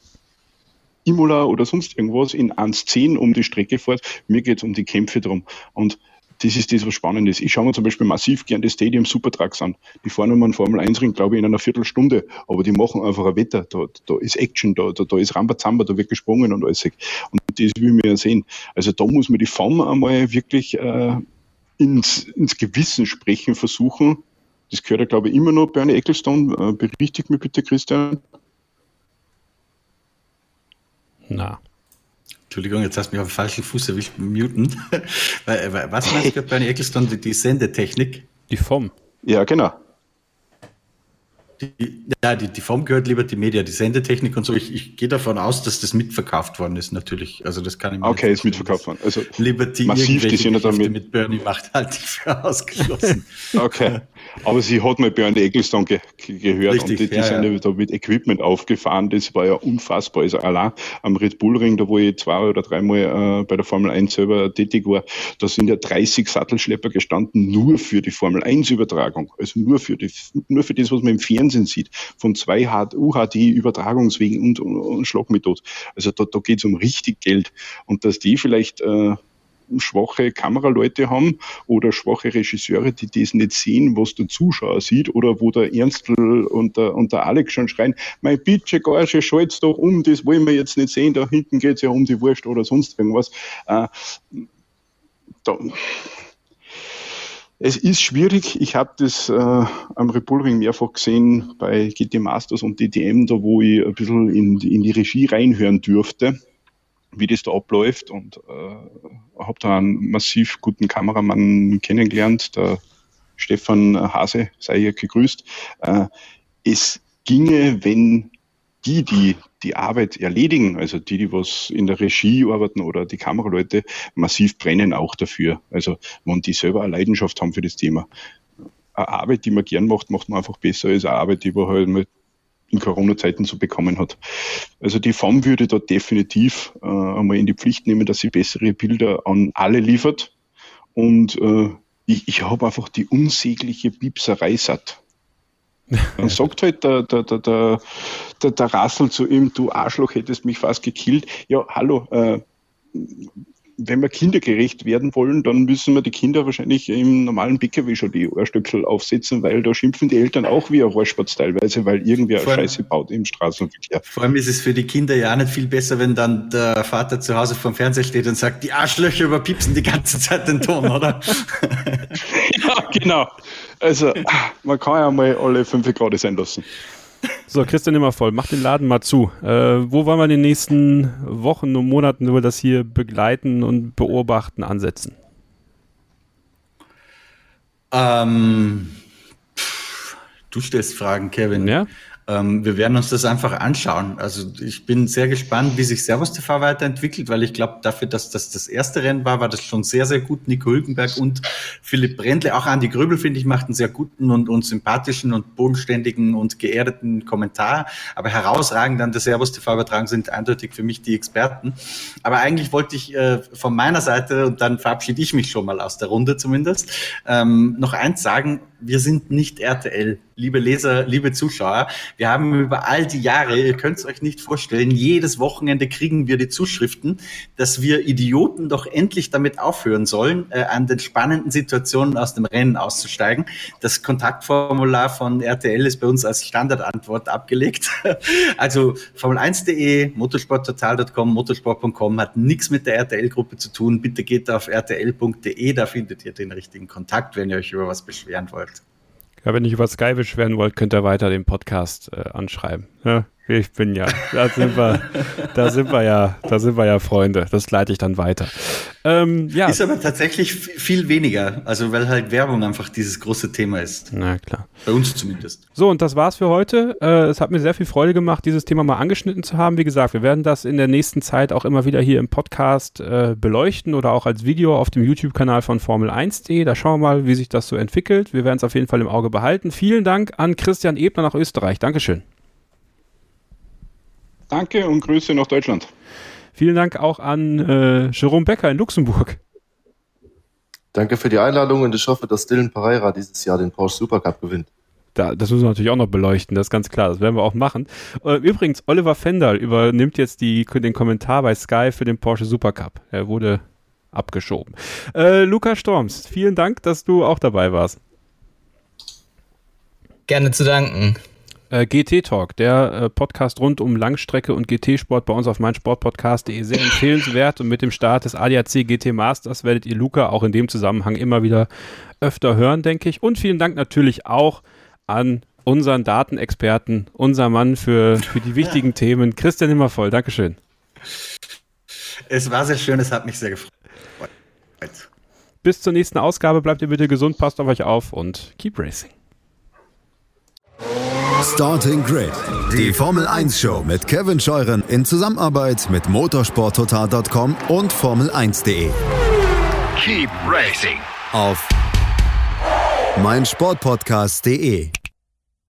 Imola oder sonst irgendwas in 1.10 um die Strecke fährt. Mir geht es um die Kämpfe drum. Und das ist das, was spannend ist. Ich schaue mir zum Beispiel massiv gerne die Stadium Supertrucks an. Die fahren um einen Formel 1 Ring, glaube ich, in einer Viertelstunde. Aber die machen einfach ein Wetter. Da, da ist Action, da, da, da ist Rambazamba, da wird gesprungen und alles. Und das will man ja sehen. Also da muss man die Form einmal wirklich äh, ins, ins Gewissen sprechen versuchen. Das gehört ja, glaube ich, immer noch Bernie Ecclestone. Äh, berichtigt mir bitte, Christian. Na. Entschuldigung, jetzt hast du mich auf den falschen Fuß erwischt, muten. Was meinst du, Bernie Ecclestone, die, Sendetechnik? Die FOM. Ja, genau. Die, ja, die, die Form gehört lieber die Media, die Sendetechnik und so. Ich, ich gehe davon aus, dass das mitverkauft worden ist, natürlich. Also das kann ich mir Okay, ist mitverkauft worden. Also Liberty massiv, die sind damit. mit Bernie macht halt nicht für ausgeschlossen. okay. Aber sie hat mal Bernie Ecclestone ge gehört Richtig, und die, ja, sind ja. da mit Equipment aufgefahren. Das war ja unfassbar. Also allein am Red Bull Ring, da wo ich zwei oder dreimal äh, bei der Formel 1 selber tätig war, da sind ja 30 Sattelschlepper gestanden, nur für die Formel 1 Übertragung. Also nur für die, nur für das, was man im Fernsehen sieht. Von zwei UHD-Übertragungswegen und, und, und Schlagmethode. Also da, da geht es um richtig Geld. Und dass die vielleicht äh, schwache Kameraleute haben oder schwache Regisseure, die das nicht sehen, was der Zuschauer sieht oder wo der Ernstl und der, und der Alex schon schreien, mein Bitte, Garsche, schalt's doch um, das wollen wir jetzt nicht sehen, da hinten geht's ja um die Wurst oder sonst irgendwas. Äh, da, es ist schwierig. Ich habe das äh, am Repulring mehrfach gesehen bei GT Masters und DTM, da wo ich ein bisschen in, in die Regie reinhören durfte, wie das da abläuft und äh, habe da einen massiv guten Kameramann kennengelernt, der Stefan Hase, sei hier gegrüßt. Äh, es ginge, wenn die, die die Arbeit erledigen, also die, die was in der Regie arbeiten oder die Kameraleute, massiv brennen auch dafür. Also wenn die selber eine Leidenschaft haben für das Thema. Eine Arbeit, die man gern macht, macht man einfach besser als eine Arbeit, die man halt mal in Corona-Zeiten so bekommen hat. Also die FAM würde da definitiv äh, einmal in die Pflicht nehmen, dass sie bessere Bilder an alle liefert. Und äh, ich, ich habe einfach die unsägliche Piepserei satt. Dann sagt halt der, der, der, der, der, der Rassel zu ihm, du Arschloch hättest mich fast gekillt. Ja, hallo, äh, wenn wir kindergerecht werden wollen, dann müssen wir die Kinder wahrscheinlich im normalen PKW schon die Ohrstöckel aufsetzen, weil da schimpfen die Eltern auch wie ein Horspatz teilweise, weil irgendwer allem- Scheiße baut im Straßenverkehr. Vor allem ist es für die Kinder ja auch nicht viel besser, wenn dann der Vater zu Hause vorm Fernseher steht und sagt, die Arschlöcher überpiepsen die ganze Zeit den Ton, oder? Ja, genau. Also, man kann ja mal alle fünf Grad sein lassen. So, Christian immer voll, mach den Laden mal zu. Äh, wo wollen wir in den nächsten Wochen und Monaten über das hier begleiten und beobachten ansetzen? ähm, pff, du stellst Fragen, Kevin. Ja? Ähm, wir werden uns das einfach anschauen. Also ich bin sehr gespannt, wie sich Servus TV weiterentwickelt, weil ich glaube, dafür, dass das das erste Rennen war, war das schon sehr, sehr gut. Nico Hülkenberg und Philipp Brendle, auch Andi Gröbel, finde ich, macht einen sehr guten und, und sympathischen und bodenständigen und geerdeten Kommentar. Aber herausragend an der Servus TV übertragen sind eindeutig für mich die Experten. Aber eigentlich wollte ich äh, von meiner Seite, und dann verabschiede ich mich schon mal aus der Runde zumindest, ähm, noch eins sagen, wir sind nicht RTL, liebe Leser, liebe Zuschauer. Wir haben über all die Jahre, ihr könnt es euch nicht vorstellen, jedes Wochenende kriegen wir die Zuschriften, dass wir Idioten doch endlich damit aufhören sollen, äh, an den spannenden Situationen aus dem Rennen auszusteigen. Das Kontaktformular von RTL ist bei uns als Standardantwort abgelegt. Also Formel1.de, motorsporttotal.com, motorsport.com hat nichts mit der RTL-Gruppe zu tun. Bitte geht auf rtl.de, da findet ihr den richtigen Kontakt, wenn ihr euch über was beschweren wollt. Ja, wenn ihr über Sky beschweren wollt, könnt ihr weiter den Podcast äh, anschreiben. Ja, ich bin ja, da sind wir, da sind wir ja, da sind wir ja Freunde. Das leite ich dann weiter. Ähm, ja, Ist aber tatsächlich viel weniger, also weil halt Werbung einfach dieses große Thema ist. na klar. Bei uns zumindest. So, und das war's für heute. Äh, es hat mir sehr viel Freude gemacht, dieses Thema mal angeschnitten zu haben. Wie gesagt, wir werden das in der nächsten Zeit auch immer wieder hier im Podcast äh, beleuchten oder auch als Video auf dem YouTube-Kanal von Formel1.de. Da schauen wir mal, wie sich das so entwickelt. Wir werden es auf jeden Fall im Auge behalten. Vielen Dank an Christian Ebner nach Österreich. Dankeschön. Danke und Grüße nach Deutschland. Vielen Dank auch an äh, Jerome Becker in Luxemburg. Danke für die Einladung und ich hoffe, dass Dylan Pereira dieses Jahr den Porsche Supercup gewinnt. Da, das müssen wir natürlich auch noch beleuchten, das ist ganz klar, das werden wir auch machen. Äh, übrigens, Oliver Fendal übernimmt jetzt die, den Kommentar bei Sky für den Porsche Supercup. Er wurde abgeschoben. Äh, Luca Storms, vielen Dank, dass du auch dabei warst. Gerne zu danken. Äh, GT Talk, der äh, Podcast rund um Langstrecke und GT-Sport bei uns auf meinsportpodcast.de sehr empfehlenswert und mit dem Start des ADAC GT Masters werdet ihr Luca auch in dem Zusammenhang immer wieder öfter hören, denke ich. Und vielen Dank natürlich auch an unseren Datenexperten, unser Mann für, für die wichtigen Themen, Christian Immervoll. Dankeschön. Es war sehr schön, es hat mich sehr gefreut. Bis zur nächsten Ausgabe bleibt ihr bitte gesund, passt auf euch auf und keep racing. Starting Grid, die Formel 1 Show mit Kevin Scheuren in Zusammenarbeit mit motorsporttotal.com und Formel1.de. Keep racing. Auf meinsportpodcast.de.